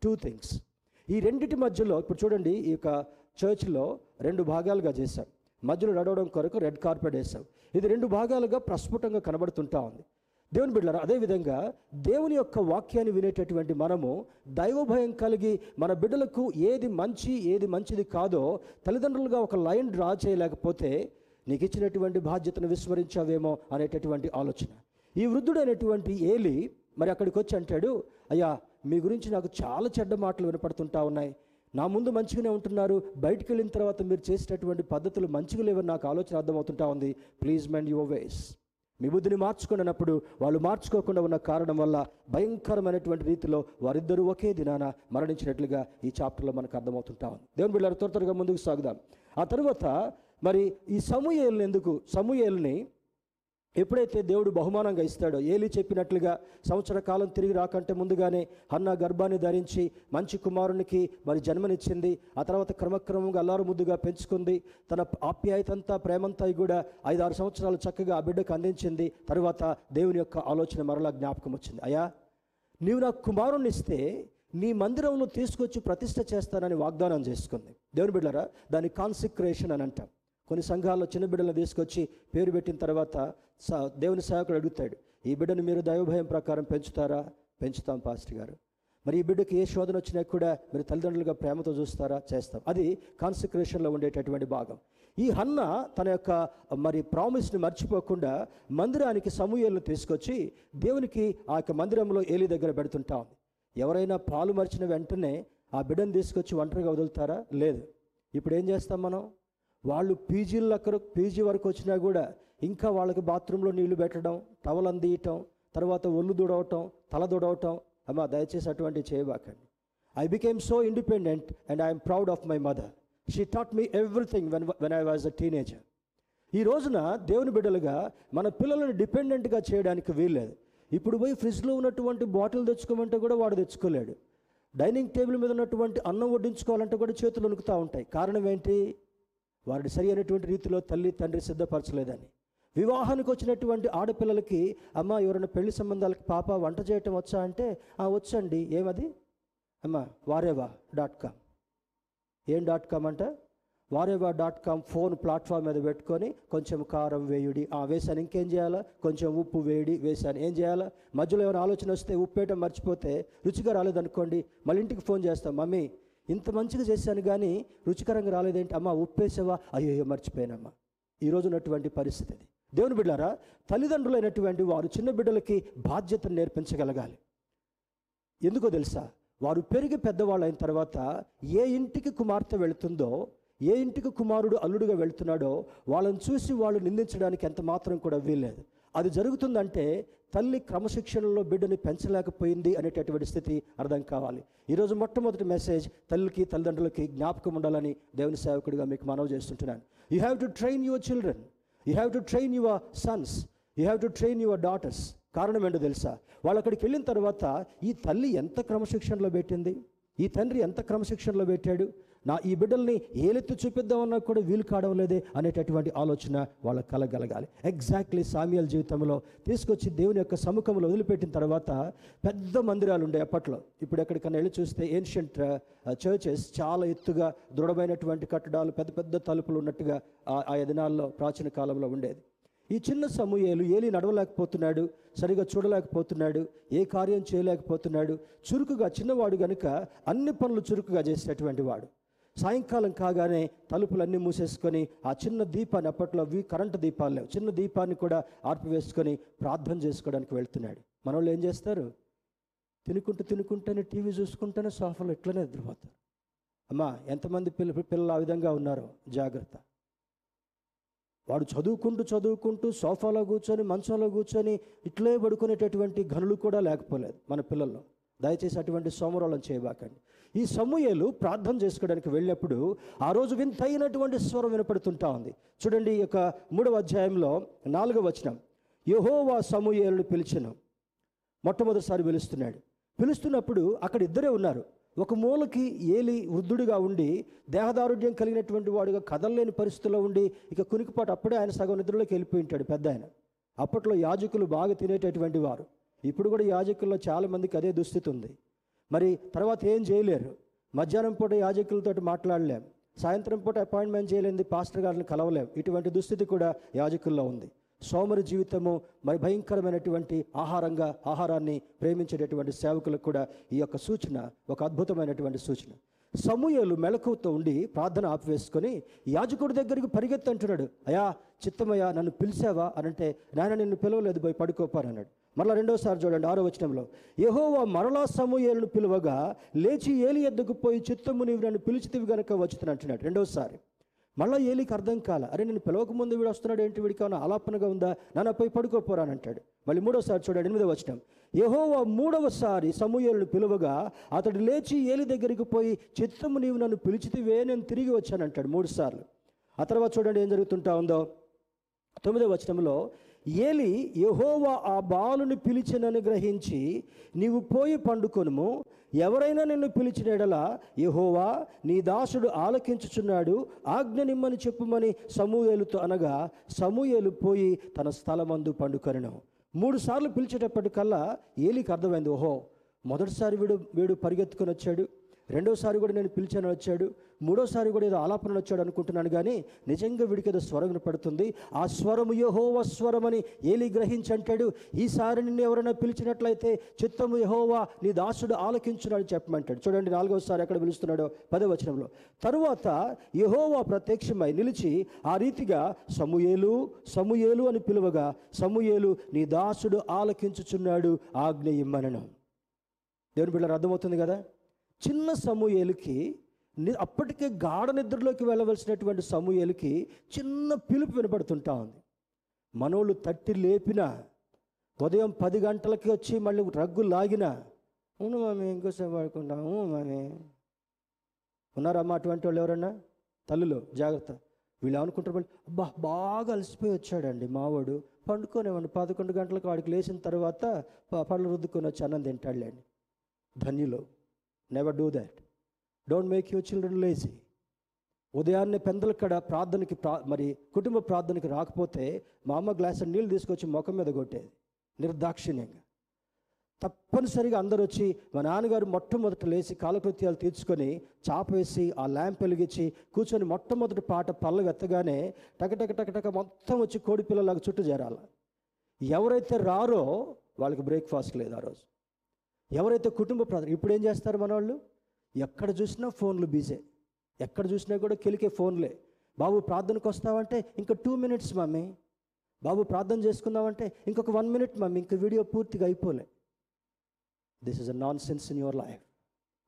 two things ఈ రెండిటి మధ్యలో ఇప్పుడు చూడండి ఈ యొక్క చర్చ్లో రెండు భాగాలుగా చేశాం. మధ్యలో నడవడం కొరకు రెడ్ కార్పెట్ వేసాం ఇది రెండు భాగాలుగా ప్రస్ఫుటంగా కనబడుతుంటా ఉంది. దేవుని బిడ్డలారు అదేవిధంగా దేవుని యొక్క వాక్యాన్ని వినేటటువంటి మనము దైవభయం కలిగి మన బిడ్డలకు ఏది మంచి ఏది మంచిది కాదో తల్లిదండ్రులుగా ఒక లైన్ డ్రా చేయలేకపోతే నీకు ఇచ్చినటువంటి బాధ్యతను విస్మరించావేమో అనేటటువంటి ఆలోచన. ఈ వృద్ధుడైనటువంటి ఏలి మరి అక్కడికి వచ్చి అంటాడు అయ్యా మీ గురించి నాకు చాలా చెడ్డ మాటలు వినపడుతుంటా ఉన్నాయి. నా ముందు మంచిగానే ఉంటున్నారు. బయటికి వెళ్ళిన తర్వాత మీరు చేసేటటువంటి పద్ధతులు మంచిగా లేవని నాకు ఆలోచన అర్థమవుతుంటా ఉంది. ప్లీజ్ మెండ్ యువర్ వేస్ మీ బుద్ధిని మార్చుకున్నప్పుడు వాళ్ళు మార్చుకోకుండా ఉన్న కారణం వల్ల భయంకరమైనటువంటి రీతిలో వారిద్దరూ ఒకే దినాన మరణించినట్లుగా ఈ చాప్టర్లో మనకు అర్థమవుతుంటా ఉంది. దేవుని బిళ్ళారు త్వర త్వరగా ముందుకు సాగుదాం. ఆ తర్వాత మరి ఈ సమూహేలు ఎందుకు? సమూయేల్ని ఎప్పుడైతే దేవుడు బహుమానంగా ఇస్తాడో ఏలి చెప్పినట్లుగా సంవత్సర కాలం తిరిగి రాకంటే ముందుగానే అన్న గర్భాన్ని ధరించి మంచి కుమారునికి మరి జన్మనిచ్చింది. ఆ తర్వాత క్రమక్రమంగా అల్లారు ముద్దుగా పెంచుకుంది. తన ఆప్యాయతంతా ప్రేమంతా కూడా ఐదు ఆరు సంవత్సరాలు చక్కగా ఆ బిడ్డకు అందించింది. తర్వాత దేవుని యొక్క ఆలోచన మరలా జ్ఞాపకం వచ్చింది. అయ్యా నీవు నాకు కుమారుని ఇస్తే నీ మందిరంలో తీసుకొచ్చి ప్రతిష్ట చేస్తానని వాగ్దానం చేసుకుంది. దేవుని బిడ్డారా దాని కాన్సిక్రేషన్ అని అంటాం. కొన్ని సంఘాల్లో చిన్న బిడ్డలను తీసుకొచ్చి పేరు పెట్టిన తర్వాత దేవుని సేవకుడు అడుగుతాడు ఈ బిడ్డను మీరు దైవభయం ప్రకారం పెంచుతారా? పెంచుతాం పాస్టర్ గారు. మరి ఈ బిడ్డకి ఏ శోధన వచ్చినా కూడా మీరు తల్లిదండ్రులుగా ప్రేమతో చూస్తారా? చేస్తాం. అది కాన్సిక్రేషన్లో ఉండేటటువంటి భాగం. ఈ హన్న తన యొక్క మరి ప్రామిస్ని మర్చిపోకుండా మందిరానికి సమూహలను తీసుకొచ్చి దేవునికి ఆ యొక్క మందిరంలో ఏలి దగ్గర పెడుతుంటా ఉంది. ఎవరైనా పాలు మర్చిన వెంటనే ఆ బిడ్డను తీసుకొచ్చి ఒంటరిగా వదులుతారా? లేదు. ఇప్పుడు ఏం చేస్తాం మనం? వాళ్ళు పీజీల అక్కడ పీజీ వరకు వచ్చినా కూడా ఇంకా వాళ్ళకి బాత్రూంలో నీళ్ళు పెట్టడం టవల్ అందియటం తర్వాత ఒళ్ళు దుడవటం తల దుడవటం అమ్మ దయచేసి అటువంటివి చేయబాకండి. I became so independent and I'm proud of my mother she taught me everything when when I was a teenager ఈ రోజున దేవుని బిడ్డలుగా మన పిల్లలను డిపెండెంట్గా చేయడానికి వీల్లేదు. ఇప్పుడు పోయి ఫ్రిడ్జ్లో ఉన్నటువంటి బాటిల్ తెచ్చుకోమంటే కూడా వాడు తెచ్చుకోలేడు. డైనింగ్ టేబుల్ మీద ఉన్నటువంటి అన్నం వడ్డించుకోవాలంటే కూడా చేతులు వణుకుతూ ఉంటాయి. కారణం ఏంటి? వారిని సరి అయినటువంటి రీతిలో తల్లి తండ్రి సిద్ధపరచలేదని. వివాహానికి వచ్చినటువంటి ఆడపిల్లలకి అమ్మ ఎవరైనా పెళ్ళి సంబంధాలకి పాప వంట చేయటం వచ్చా? అంటే వచ్చండి. ఏమది? అమ్మ వారేవా? Dot com. ఏం డాట్ కామ్ అంటే? వారేవా డాట్ కామ్ ఫోన్ ప్లాట్ఫామ్ మీద పెట్టుకొని కొంచెం కారం వేయుడి ఆ వేసాను ఇంకేం చేయాలా? కొంచెం ఉప్పు వేడి వేసాను ఏం చేయాలా? మధ్యలో ఏమైనా ఆలోచన వస్తే ఉప్పు వేయటం మర్చిపోతే రుచిగా రాలేదనుకోండి మళ్ళీ ఇంటికి ఫోన్ చేస్తాం మమ్మీ ఇంత మంచిగా చేశాను కానీ రుచికరంగా రాలేదేంటి? అమ్మ ఉప్పేసావా? అయ్యో మర్చిపోయానమ్మా. ఈ ఉన్నటువంటి పరిస్థితి అది దేవుని బిడ్డారా తల్లిదండ్రులైనటువంటి వారు చిన్న బిడ్డలకి బాధ్యతను నేర్పించగలగాలి. ఎందుకో తెలుసా? వారు పెరిగి పెద్దవాళ్ళు అయిన తర్వాత ఏ ఇంటికి కుమార్తె వెళుతుందో ఏ ఇంటికి కుమారుడు అల్లుడుగా వెళ్తున్నాడో వాళ్ళని చూసి వాళ్ళు నిందించడానికి ఎంత మాత్రం కూడా వీల్లేదు. అది జరుగుతుందంటే తల్లి క్రమశిక్షణలో బిడ్డని పెంచలేకపోయింది అనేటటువంటి స్థితి అర్థం కావాలి. ఈరోజు మొట్టమొదటి మెసేజ్ తల్లికి తల్లిదండ్రులకి జ్ఞాపకం ఉండాలని దేవుని సేవకుడిగా మీకు మనవి చేస్తుంటున్నాను. You have to train your children you have to train your sons you have to train your daughters కారణం ఏంటో తెలుసా? వాళ్ళు అక్కడికి వెళ్ళిన తర్వాత ఈ తల్లి ఎంత క్రమశిక్షణలో పెట్టింది? ఈ తండ్రి ఎంత క్రమశిక్షణలో పెట్టాడు? నా ఈ బిడ్డల్ని ఏలెత్తి చూపిద్దామన్నా కూడా వీలు కావడం లేదే అనేటటువంటి ఆలోచన వాళ్ళకి కలగలగాలి. ఎగ్జాక్ట్లీ సామ్యాల జీవితంలో తీసుకొచ్చి దేవుని యొక్క సముఖంలో వదిలిపెట్టిన తర్వాత పెద్ద మందిరాలు ఉండే అప్పట్లో. ఇప్పుడు ఎక్కడికన్నా వెళ్ళి చూస్తే ఏన్షియంట్ చర్చెస్ uh, చాలా ఎత్తుగా దృఢమైనటువంటి కట్టడాలు పెద్ద పెద్ద తలుపులు ఉన్నట్టుగా ఆ- ఆ దినాల్లో ప్రాచీన కాలంలో ఉండేది. ఈ చిన్న సమూహేలు ఏలి నడవలేకపోతున్నాడు సరిగా చూడలేకపోతున్నాడు ఏ కార్యం చేయలేకపోతున్నాడు చురుకుగా చిన్నవాడు గనుక అన్ని పనులు చురుకుగా చేసేటటువంటి వాడు. సాయంకాలం కాగానే తలుపులన్నీ మూసేసుకొని ఆ చిన్న దీపాన్ని అప్పట్లో అవి కరెంటు దీపాలు లేవు. చిన్న దీపాన్ని కూడా ఆర్పివేసుకొని ప్రార్థన చేసుకోవడానికి వెళ్తున్నాడు. మనోళ్ళు ఏం చేస్తారు? తినుకుంటూ తినుకుంటూనే టీవీ చూసుకుంటూనే సోఫాలో ఇట్లనే నిద్రపోతారు. అమ్మా ఎంతమంది పిల్ల పిల్లలు ఆ విధంగా ఉన్నారో? జాగ్రత్త. వాడు చదువుకుంటూ చదువుకుంటూ సోఫాలో కూర్చొని మంచంలో కూర్చొని ఇట్లే పడుకునేటటువంటి గనులు కూడా లేకపోలేదు మన పిల్లల్లో. దయచేసి అటువంటి సోమరోళం చేయబాకండి. ఈ సమూహలు ప్రార్థన చేసుకోవడానికి వెళ్ళినప్పుడు ఆ రోజు వింతైనటువంటి స్వరం వినపడుతుంటా ఉంది. చూడండి ఈ యొక్క మూడవ అధ్యాయంలో నాలుగవ వచనం. యహోవా సమూహలను పిలిచెను. మొట్టమొదటిసారి పిలుస్తున్నాడు. పిలుస్తున్నప్పుడు అక్కడ ఇద్దరే ఉన్నారు. ఒక మూలకి ఏలి వృద్ధుడిగా ఉండి దేహదారుఢ్యం కలిగినటువంటి వాడుగా కదలలేని పరిస్థితుల్లో ఉండి ఇక కునికిపాటు అప్పుడే ఆయన సగం నిద్రలోకి వెళ్ళిపోయి ఉంటాడు పెద్ద ఆయన. అప్పట్లో యాజకులు బాగా తినేటటువంటి వారు. ఇప్పుడు కూడా యాజకుల్లో చాలామందికి అదే దుస్థితి ఉంది. మరి తర్వాత ఏం చేయలేరు. మధ్యాహ్నం పూట యాజకులతో మాట్లాడలేం. సాయంత్రం పూట అపాయింట్మెంట్ చేయలేని పాస్టర్ గారిని కలవలేం. ఇటువంటి దుస్థితి కూడా యాజకుల్లో ఉంది. సోమరి జీవితము మరి భయంకరమైనటువంటి ఆహారంగా ఆహారాన్ని ప్రేమించేటటువంటి సేవకులకు కూడా ఈ యొక్క సూచన ఒక అద్భుతమైనటువంటి సూచన. సమూహలు మెలకువతో ఉండి ప్రార్థన ఆపివేసుకొని యాజకుడి దగ్గరికి పరిగెత్తి అంటున్నాడు అయా చిత్తమయ్యా నన్ను పిలిచావా? అని అంటే నాయన నిన్ను పిలవలేదు పోయి పడుకోపాను అన్నాడు. మరలా రెండోసారి చూడండి ఆరో వచనంలో. యహోవా మరలా సమూహలను పిలువగా లేచి ఏలి ఎద్దుకు పోయి చిత్తము నీవు నన్ను పిలిచితివి గనక వచ్చుతుని అంటున్నాడు రెండోసారి. మళ్ళీ ఏలికి అర్థం కాల అరే నేను పిలవక ముందు వీడు వస్తున్నాడు ఏంటి వీడికి ఏమైనా ఆలాపనగా ఉందా? నాన్న పోయి పడుకోపోరాని అంటాడు. మళ్ళీ మూడోసారి చూడండి ఎనిమిదో వచ్చినాం యహోవా మూడవసారి సమూహలను పిలువగా అతడు లేచి ఏలి దగ్గరికి పోయి చిత్తము నీవు నన్ను పిలిచితివే నేను తిరిగి వచ్చానంటాడు మూడు సార్లు ఆ తర్వాత చూడండి ఏం జరుగుతుంటా ఉందో. తొమ్మిదో వచనంలో ఏలి యహోవా ఆ బాలుని పిలిచినని గ్రహించి నీవు పోయి పండుకొనుము. ఎవరైనా నిన్ను పిలిచిన ఎడల యహోవా నీ దాసుడు ఆలకించుచున్నాడు. ఆజ్ఞ నిమ్మని చెప్పుమని సమూయేలుతో అనగా సమూయేలు పోయి తన స్థలమందు పండుకొనను. మూడు సార్లు పిలిచేటప్పటికల్లా ఏలికి అర్థమైంది ఓహో మొదటిసారి వీడు వీడు పరిగెత్తుకొని వచ్చాడు రెండోసారి కూడా నేను పిలిచాను వచ్చాడు. మూడోసారి కూడా ఏదో ఆలాపనలు వచ్చాడు అనుకుంటున్నాను కానీ నిజంగా వీడికి ఏదో స్వరం పడుతుంది. ఆ స్వరము యహోవ స్వరం అని ఏలి గ్రహించి అంటాడు. ఈసారి నిన్ను ఎవరైనా పిలిచినట్లయితే చిత్తము యహోవా నీ దాసుడు ఆలకించున్నాడు చెప్పమంటాడు. చూడండి నాలుగోసారి ఎక్కడ పిలుస్తున్నాడో పదవచనంలో తరువాత యహోవా ప్రత్యక్షమై నిలిచి ఆ రీతిగా సమూయేలు సమూయేలు అని పిలువగా సమూయేలు నీ దాసుడు ఆలకించుచున్నాడు ఆజ్ఞ ఇమ్మనను. దేవుని బిడ్డలు అర్థమవుతుంది కదా? చిన్న సమూహలకి అప్పటికే గాఢ నిద్రలోకి వెళ్ళవలసినటువంటి సమూహలకి చిన్న పిలుపు వినపడుతుంటా ఉంది. మనోళ్ళు తట్టి లేపిన ఉదయం పది గంటలకి వచ్చి మళ్ళీ రగ్గు లాగిన అవును మామి ఇంకోసేపు పడుకుంటాము మామి. ఉన్నారమ్మా అటువంటి వాళ్ళు ఎవరన్నా? తల్లులు జాగ్రత్త. వీళ్ళు అనుకుంటారు అబ్బా బాగా అలసిపోయి వచ్చాడండి మావాడు. పండుకోనేవాడు పదకొండు గంటలకు వాడికి లేచిన తర్వాత ప- పళ్ళు రుద్దుకొని వచ్చి అన్నం తింటాడులేండి. ధన్యులు. Never do that don't make your children lazy ఉదయాన్నే పెందలకడ ప్రార్థనకి ప్రా మరి కుటుంబ ప్రార్థనకి రాకపోతే మా అమ్మ గ్లాస్ నీళ్ళు తీసుకొచ్చి ముఖం మీద కొట్టేది. నిర్దాక్షిణ్యంగా. తప్పనిసరిగా అందరూ వచ్చి మా నాన్నగారు మొట్టమొదట లేచి కాలకృత్యాలు తీర్చుకొని చాప వేసి ఆ ల్యాంప్ వెలిగించి కూర్చొని మొట్టమొదటి పాట పళ్ళ వెత్తగానే టక టక మొత్తం వచ్చి కోడి పిల్లలాగా చుట్టూ చేరాలి. ఎవరైతే రారో వాళ్ళకి బ్రేక్ఫాస్ట్ లేదు ఆ రోజు. ఎవరైతే కుటుంబ ప్రార్థన ఇప్పుడు ఏం చేస్తారు మన వాళ్ళు ఎక్కడ చూసినా ఫోన్లు బీజే. ఎక్కడ చూసినా కూడా కెలికే ఫోన్లే. బాబు ప్రార్థనకు వస్తావంటే ఇంకా టూ మినిట్స్ మమ్మీ. బాబు ప్రార్థన చేసుకుందామంటే ఇంకొక వన్ మినిట్ మమ్మీ. ఇంక వీడియో పూర్తిగా అయిపోలే. This is a nonsense in your life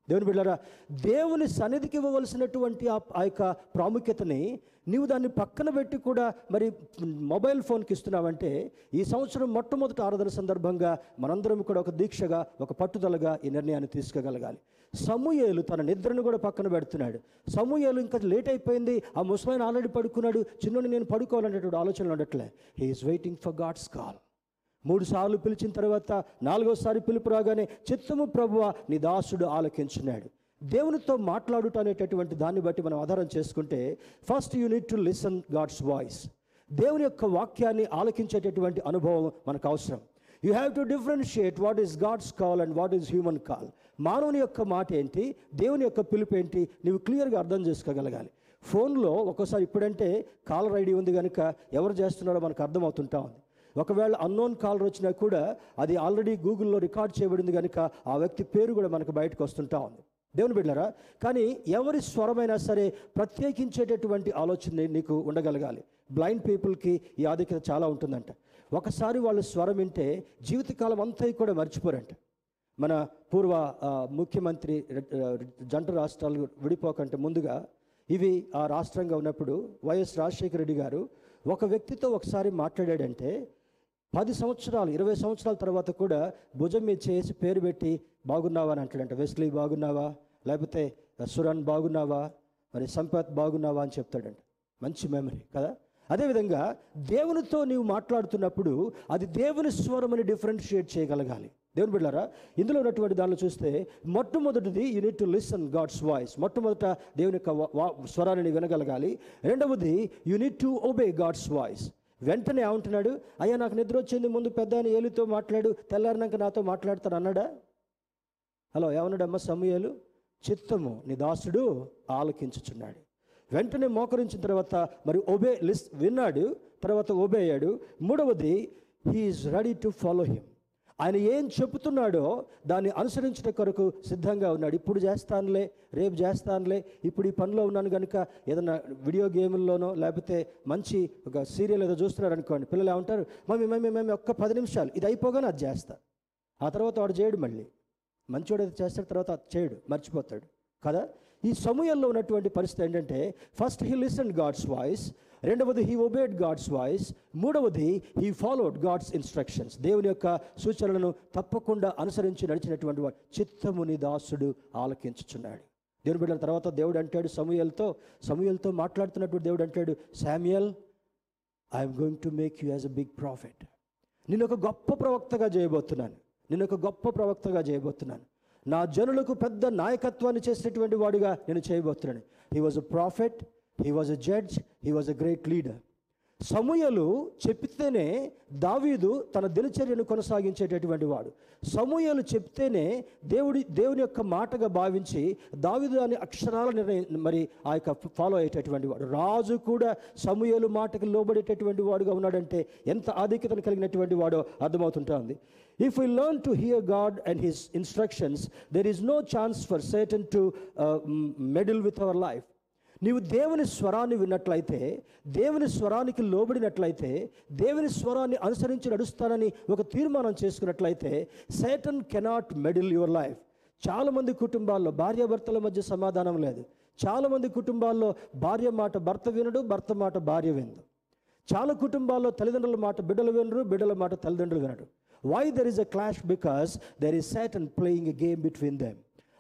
దేవుని బిడ్డారా దేవుని సన్నిధికి ఇవ్వవలసినటువంటి ఆ ఆ యొక్క ప్రాముఖ్యతని నీవు దాన్ని పక్కన పెట్టి కూడా మరి మొబైల్ ఫోన్కి ఇస్తున్నావంటే ఈ సంవత్సరం మొట్టమొదటి ఆరాధన సందర్భంగా మనందరం కూడా ఒక దీక్షగా ఒక పట్టుదలగా ఈ నిర్ణయాన్ని తీసుకోగలగాలి. సమూయేలు తన నిద్రను కూడా పక్కన పెడుతున్నాడు. సమూయేలు ఇంకా లేట్ అయిపోయింది ఆ ముసలాయన ఆల్రెడీ పడుకున్నాడు చిన్నోని నేను పడుకోవాలనేటువంటి ఆలోచనలు ఉండట్లే. He's waiting for God's call మూడు సార్లు పిలిచిన తర్వాత నాలుగోసారి పిలుపు రాగానే చిత్తము ప్రభువ నీ దాసుడు ఆలకించున్నాడు. దేవునితో మాట్లాడుట అనేటటువంటి దాన్ని బట్టి మనం ఆధారం చేసుకుంటే first you need to listen God's voice దేవుని యొక్క వాక్యాన్ని ఆలకించేటటువంటి అనుభవం మనకు అవసరం. You have to differentiate what is God's call and what is human call మానవుని యొక్క మాట ఏంటి? దేవుని యొక్క పిలుపు ఏంటి? నీవు క్లియర్గా అర్థం చేసుకోగలగాలి. ఫోన్లో ఒక్కోసారి ఇప్పుడంటే కాలర్ ఐడి ఉంది కనుక ఎవరు చేస్తున్నారో మనకు అర్థమవుతుంటా ఉంది. ఒకవేళ అన్నోన్ కాలర్ వచ్చినా కూడా అది ఆల్రెడీ గూగుల్లో రికార్డ్ చేయబడింది కనుక ఆ వ్యక్తి పేరు కూడా మనకు బయటకు వస్తుంటా ఉంది. దేవుని బిడ్డారా కానీ ఎవరి స్వరమైనా సరే ప్రత్యేకించేటటువంటి ఆలోచన నీకు ఉండగలగాలి. బ్లైండ్ పీపుల్కి ఈ ఆధిక్యత చాలా ఉంటుందంట. ఒకసారి వాళ్ళ స్వరం వింటే జీవితకాలం అంతా కూడా మర్చిపోరంట. మన పూర్వ ముఖ్యమంత్రి జంట రాష్ట్రాలు విడిపోకంటే ముందుగా ఇవి ఆ రాష్ట్రంగా ఉన్నప్పుడు వైఎస్ రాజశేఖర రెడ్డి గారు ఒక వ్యక్తితో ఒకసారి మాట్లాడాడంటే పది సంవత్సరాలు ఇరవై సంవత్సరాల తర్వాత కూడా భుజం మీద చేసి పేరు పెట్టి బాగున్నావా అని అంటాడంట. వెస్లీ బాగున్నావా? లేకపోతే సురన్ బాగున్నావా? మరి సంపత్ బాగున్నావా అని చెప్తాడంట. మంచి మెమరీ కదా? అదేవిధంగా దేవునితో నీవు మాట్లాడుతున్నప్పుడు అది దేవుని స్వరం అని డిఫరెన్షియేట్ చేయగలగాలి. దేవుని బిడ్డారా ఇందులో ఉన్నటువంటి దానిలో చూస్తే మొట్టమొదటిది you need to listen God's voice మొట్టమొదట దేవుని యొక్క వా- స్వరాన్ని వినగలగాలి. రెండవది you need to obey God's voice వెంటనే ఏమంటున్నాడు అయ్యా నాకు నిద్ర వచ్చింది ముందు పెద్ద అని ఏలుతో మాట్లాడు తెల్లారినాక నాతో మాట్లాడతాను అన్నాడా? హలో ఏమన్నాడమ్మ సమయాలు? చిత్తము నీ దాసుడు ఆలకించుచున్నాడు. వెంటనే మోకరించిన తర్వాత మరి ఒబే లిస్ విన్నాడు తర్వాత ఒబే అయ్యాడు. మూడవది he's ready to follow him. ఆయన ఏం చెబుతున్నాడో దాన్ని అనుసరించడం కొరకు సిద్ధంగా ఉన్నాడు. ఇప్పుడు చేస్తానులే రేపు చేస్తానులే ఇప్పుడు ఈ పనిలో ఉన్నాను కనుక ఏదైనా వీడియో గేముల్లోనో లేకపోతే మంచి ఒక సీరియల్ ఏదో చూస్తున్నారు అనుకోండి పిల్లలు ఏమంటారు మమ్మీ మమ్మీ మమ్మీ ఒక్క పది నిమిషాలు ఇది అయిపోగానే అది చేస్తా. ఆ తర్వాత వాడు చేయడు మళ్ళీ. మంచివాడు ఏదో చేస్తాడు తర్వాత చేయడు మర్చిపోతాడు. కదా? ఈ సమూహంలో ఉన్నటువంటి పరిస్థితి ఏంటంటే first he listen God's voice రెండవది హీ ఒబేడ్ గాడ్స్ వాయిస్ మూడవది హీ ఫాలోడ్ గాడ్స్ ఇన్స్ట్రక్షన్స్ దేవుని యొక్క సూచనలను తప్పకుండా అనుసరించి నడిచినటువంటి వాడు చిత్తముని దాసుడు ఆలకించుచున్నాడు. దేవుని బిడ్డల తర్వాత దేవుడు అంటాడు సమూయల్తో సమూయల్తో మాట్లాడుతున్నటువంటి దేవుడు అంటాడు Samuel I'm going to make you as a big prophet నేను ఒక గొప్ప ప్రవక్తగా చేయబోతున్నాను. నేను ఒక గొప్ప ప్రవక్తగా చేయబోతున్నాను. నా జనులకు పెద్ద నాయకత్వాన్ని చేసేటువంటి వాడిగా నేను చేయబోతున్నాను. He was a prophet he was a judge he was a great leader సమూయలు చెప్తేనే దావీదు తన దినచర్యను కొనసాగించేటటువంటి వాడు. సమూయలు చెప్తేనే దేవుడి దేవుని యొక్క మాటగా భావించి దావీదు దాని అక్షరాల నిర్ణయం మరి ఆ యొక్క ఫాలో అయ్యేటటువంటి వాడు. రాజు కూడా సమూయలు మాటకు లోబడేటటువంటి వాడుగా ఉన్నాడంటే ఎంత ఆధిక్యతను కలిగినటువంటి వాడో అర్థమవుతుంటుంది. If you learn to hear God and his instructions there is no chance for Satan to meddle with our life నీవు దేవుని స్వరాన్ని విన్నట్లయితే దేవుని స్వరానికి లోబడినట్లయితే దేవుని స్వరాన్ని అనుసరించి నడుస్తానని ఒక తీర్మానం చేసుకున్నట్లయితే Satan cannot meddle your life. చాలామంది కుటుంబాల్లో భార్యాభర్తల మధ్య సమాధానం లేదు. చాలామంది కుటుంబాల్లో భార్య మాట భర్త వినడు భర్త మాట భార్య వినదు. చాలా కుటుంబాల్లో తల్లిదండ్రుల మాట బిడ్డలు వినరు బిడ్డల మాట తల్లిదండ్రులు వినడు why there is a clash because there is and playing a game between them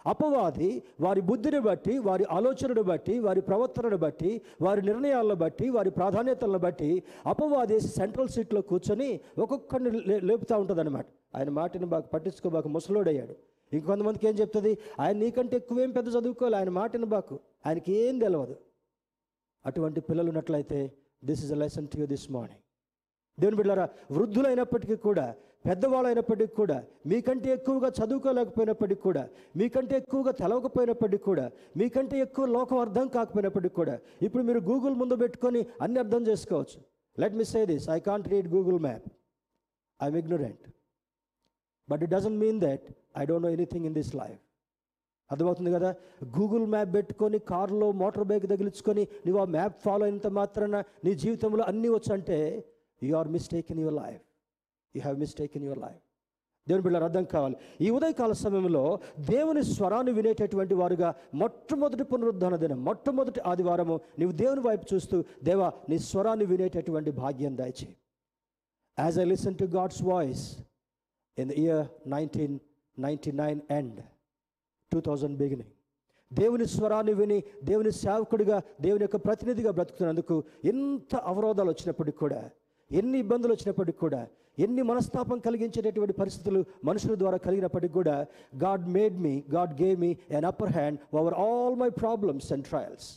అపవాది వారి బుద్ధిని బట్టి వారి ఆలోచనను బట్టి వారి ప్రవర్తనను బట్టి వారి నిర్ణయాలను బట్టి వారి ప్రాధాన్యతలను బట్టి అపవాది సెంట్రల్ సీట్లో కూర్చొని ఒక్కొక్కరిని లేపుతూ ఉంటుంది అనమాట ఆయన మాటని బాగా పట్టించుకోబాక ముసలోడయ్యాడు. ఇంకొంతమందికి ఏం చెప్తుంది? ఆయన నీకంటే ఎక్కువేం పెద్ద చదువుకోవాలి ఆయన మాటని బాకు. ఆయనకి ఏం తెలియదు అటువంటి పిల్లలు ఉన్నట్లయితే this is a lesson to you this morning దేవుని బిడ్డారా వృద్ధులైనప్పటికీ కూడా పెద్దవాళ్ళు అయినప్పటికీ కూడా మీకంటే ఎక్కువగా చదువుకోలేకపోయినప్పటికీ కూడా మీకంటే ఎక్కువగా తెలవకపోయినప్పటికీ కూడా మీకంటే ఎక్కువ లోకం అర్థం కాకపోయినప్పటికీ కూడా ఇప్పుడు మీరు గూగుల్ ముందు పెట్టుకొని అన్ని అర్థం చేసుకోవచ్చు. Let me say this I can't read Google map I'm ignorant but it doesn't mean that I don't know anything in this life అర్థమవుతుంది కదా? గూగుల్ మ్యాప్ పెట్టుకొని కారులో మోటార్ బైక్ తగిలించుకొని నువ్వు ఆ మ్యాప్ ఫాలో అయినంత మాత్రాన నీ జీవితంలో అన్నీ వచ్చంటే you are mistake in your life you have mistake in your life దేవుని బిళ్ళ అర్థం కావాలి. ఈ ఉదయకాల సమయంలో దేవుని స్వరాన్ని వినేటటువంటి వారుగా మొట్టమొదటి పునరుద్ధరణ దినం మొట్టమొదటి ఆదివారము నీవు దేవుని వైపు చూస్తూ దేవా నీ స్వరాన్ని వినేటటువంటి భాగ్యం దాచి as I listen to God's voice in the year nineteen ninety nine end two thousand beginning దేవుని స్వరాన్ని విని దేవుని సేవకుడిగా దేవుని యొక్క ప్రతినిధిగా బ్రతుకుతున్నందుకు ఎంత అవరోధాలు వచ్చినప్పటికి కూడా ఎన్ని ఇబ్బందులు వచ్చినప్పటికి కూడా ఎన్ని మనస్తాపం కలిగించేటటువంటి పరిస్థితులు మనుషుల ద్వారా కలిగినప్పటికి కూడా God made me God gave me an upper hand over all my problems and trials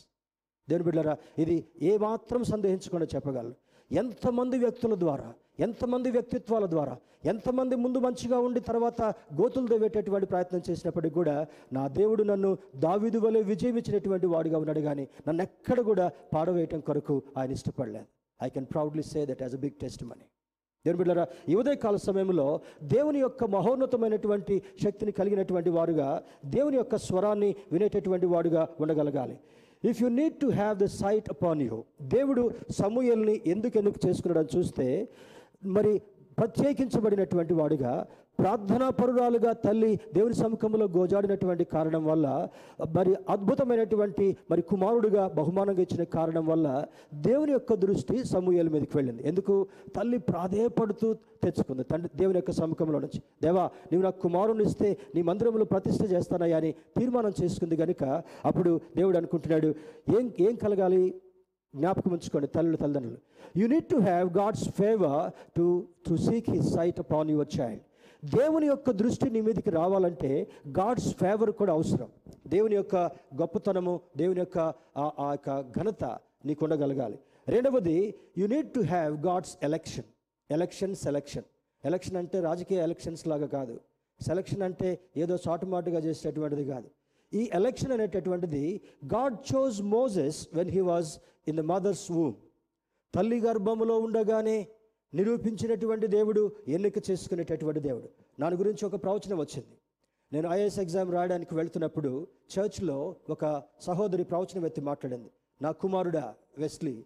దేవుని బిడ్డరా ఇది ఏమాత్రం సందేహించకుండా చెప్పగలరు ఎంతమంది వ్యక్తుల ద్వారా ఎంతమంది వ్యక్తిత్వాల ద్వారా ఎంతమంది ముందు మంచిగా ఉండి తర్వాత గోతులు దేవేటటువంటి ప్రయత్నం చేసినప్పటికీ కూడా నా దేవుడు నన్ను దావిదు వలె విజయం ఇచ్చినటువంటి వాడుగా ఉన్నాడు కానీ నన్ను ఎక్కడ కూడా పాడవేయటం కొరకు ఆయన ఇష్టపడలేదు. I can proudly say that as a big testimony దేవుని బిడ్డారా ఈ ఉదయకాల సమయంలో దేవుని యొక్క మహోన్నతమైనటువంటి శక్తిని కలిగినటువంటి వారుగా దేవుని యొక్క స్వరాన్ని వినేటటువంటి వాడుగా ఉండగలగాలి. If you need to have the sight upon you దేవుడు సమూయల్ని ఎందుకు ఎందుకు చేసుకున్నాడని చూస్తే మరి ప్రత్యేకించబడినటువంటి వాడుగా ప్రార్థనా పరురాలుగా తల్లి దేవుని సముఖంలో గోజాడినటువంటి కారణం వల్ల మరి అద్భుతమైనటువంటి మరి కుమారుడిగా బహుమానంగా ఇచ్చిన కారణం వల్ల దేవుని యొక్క దృష్టి సమూహాల మీదకి వెళ్ళింది. ఎందుకు? తల్లి ప్రాధేయపడుతూ తెచ్చుకుంది తండ్రి దేవుని యొక్క సముఖంలో నుంచి. దేవా నీవు నాకు కుమారుని ఇస్తే నీ మందిరంలో ప్రతిష్ఠ చేస్తానయ్యా అని తీర్మానం చేసుకుంది కనుక అప్పుడు దేవుడు అనుకుంటున్నాడు ఏం ఏం కలగాలి? జ్ఞాపకం ఉంచుకోండి తల్లులు తల్లిదండ్రులు. You need to have God's favour to to seek his sight upon your child దేవుని యొక్క దృష్టి నీ మీదకి రావాలంటే గాడ్స్ ఫేవర్ కూడా అవసరం. దేవుని యొక్క గొప్పతనము దేవుని యొక్క ఆ- ఆ యొక్క ఘనత నీకు ఉండగలగాలి. రెండవది you need to have God's election election selection election అంటే రాజకీయ ఎలక్షన్స్ లాగా కాదు. సెలక్షన్ అంటే ఏదో సాటుమాటుగా చేసేటటువంటిది కాదు. ఈ ఎలక్షన్ అనేటటువంటిది God chose Moses when he was in the mother's womb తల్లి గర్భములో ఉండగానే నిరూపించినటువంటి దేవుడు ఎన్నిక చేసుకునేటటువంటి దేవుడు. నా గురించి ఒక ప్రవచనం వచ్చింది. నేను ఐఏఎస్ ఎగ్జామ్ రాయడానికి వెళ్తున్నప్పుడు చర్చ్లో ఒక సహోదరి ప్రవచనం ఎత్తి మాట్లాడింది. నా కుమారుడా వెస్లీ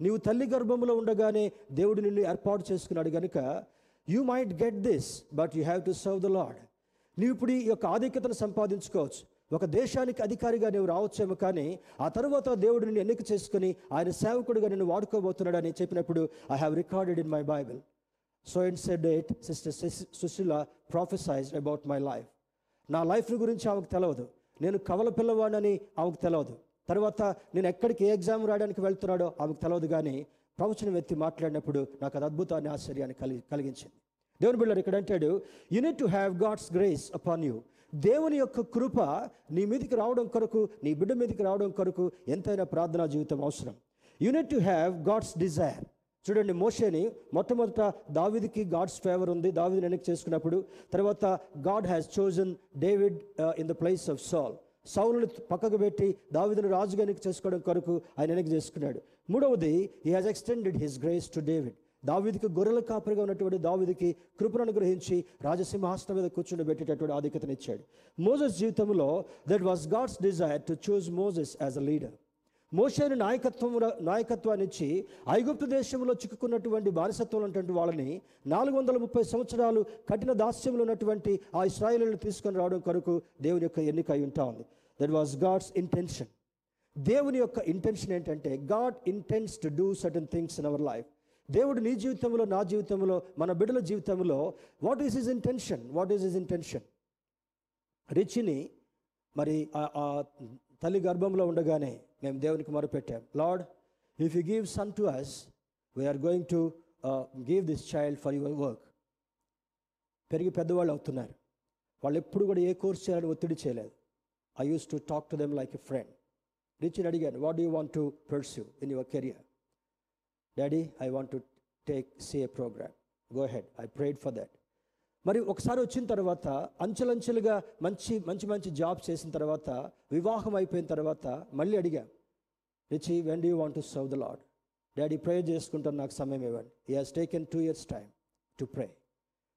నీవు తల్లి గర్భంలో ఉండగానే దేవుడు నిన్ను ఏర్పాటు చేసుకున్నాడు కనుక you might get this but you have to serve the Lord నీవు ఇప్పుడు ఈ యొక్క ఆధిక్యతను సంపాదించుకోవచ్చు. ఒక దేశానికి అధికారిగా నువ్వు రావచ్చేమో కానీ ఆ తర్వాత దేవుడు నిన్ను ఎన్నిక చేసుకుని ఆయన సేవకుడిగా నిన్ను వాడుకోబోతున్నాడని చెప్పినప్పుడు I have recorded in my Bible so in said eight sister Sushila prophesied about my life నా లైఫ్ గురించి ఆమెకు తెలియదు నేను కవల పిల్లవాడని ఆమెకు తెలియదు తర్వాత నేను ఎక్కడికి ఏ ఎగ్జామ్ రాయడానికి వెళ్తున్నాడో ఆమెకు తెలియదు కానీ ప్రవచన వ్యక్తి మాట్లాడినప్పుడు నాకు అది అద్భుతాన్ని ఆశ్చర్యాన్ని కలిగి కలిగించింది. దేవుని బిళ్ళారు ఇక్కడ అంటాడు you need to have God's grace upon you దేవుని యొక్క కృప నీ మీదకి రావడం కొరకు నీ బిడ్డ మీదకి రావడం కొరకు ఎంతైనా ప్రార్థనా జీవితం అవసరం. You need to have God's desire చూడండి మోషేని మొట్టమొదట దావిదికి గాడ్స్ ఫేవర్ ఉంది. దావిదిని వెనక్కి చేసుకున్నప్పుడు తర్వాత God has chosen David in the place of Saul సౌలుని పక్కకు పెట్టి దావిదిని రాజుగా ఎన్నిక చేసుకోవడం కొరకు ఆయన వెనక్కి చేసుకున్నాడు. మూడవది he has extended his grace to David దావిదికి గొర్రెల కాపరిగా ఉన్నటువంటి దావిదికి కృపను అనుగ్రహించి రాజసింహాసనం మీద కూర్చుని పెట్టేటటువంటి ఆధిక్యతనిచ్చాడు మోజస్ జీవితంలో that was God's desire to choose Moses as a leader మోషేను నాయకత్వం నాయకత్వాన్ని ఇచ్చి ఐగుప్తు దేశంలో చిక్కుకున్నటువంటి బానిసత్వం ఉన్నటువంటి వాళ్ళని నాలుగు వందల ముప్పై సంవత్సరాలు కఠిన దాస్యంలో ఉన్నటువంటి ఆ ఇస్రాయిలను తీసుకొని రావడం కొరకు దేవుని యొక్క ఎన్నిక అయి ఉంటా ఉంది. దట్ వాస్ గాడ్స్ ఇంటెన్షన్ దేవుని యొక్క ఇంటెన్షన్ ఏంటంటే God intends to do certain things in our life దేవుడు నీ జీవితంలో నా జీవితంలో మన బిడ్డల జీవితంలో what is his intention what is his intention రిచిని మరి ఆ- ఆ తల్లి గర్భంలో ఉండగానే మేము దేవునికి మొరపెట్టాం. Lord if you give son to us we're going to give this child for your work పెరిగి పెద్దవాళ్ళు అవుతున్నారు. వాళ్ళు ఎప్పుడు కూడా ఏ కోర్స్ చేయాలని ఒత్తిడి చేయలేదు. I use to talk to them like a friend రిచిని అడిగాను what you want to pursue in your career daddy I want to take CA programme go ahead I prayed for that మరి ఒకసారి వచ్చిన తర్వాత అంచెలంచెలుగా మంచి మంచి మంచి జాబ్ చేసిన తర్వాత వివాహం అయిపోయిన తర్వాత మళ్ళీ అడిగా Richie when you want to serve the Lord daddy prayer చేసుకుంటాను నాకు సమయం ఇవ్వండి. He has taken two years time to pray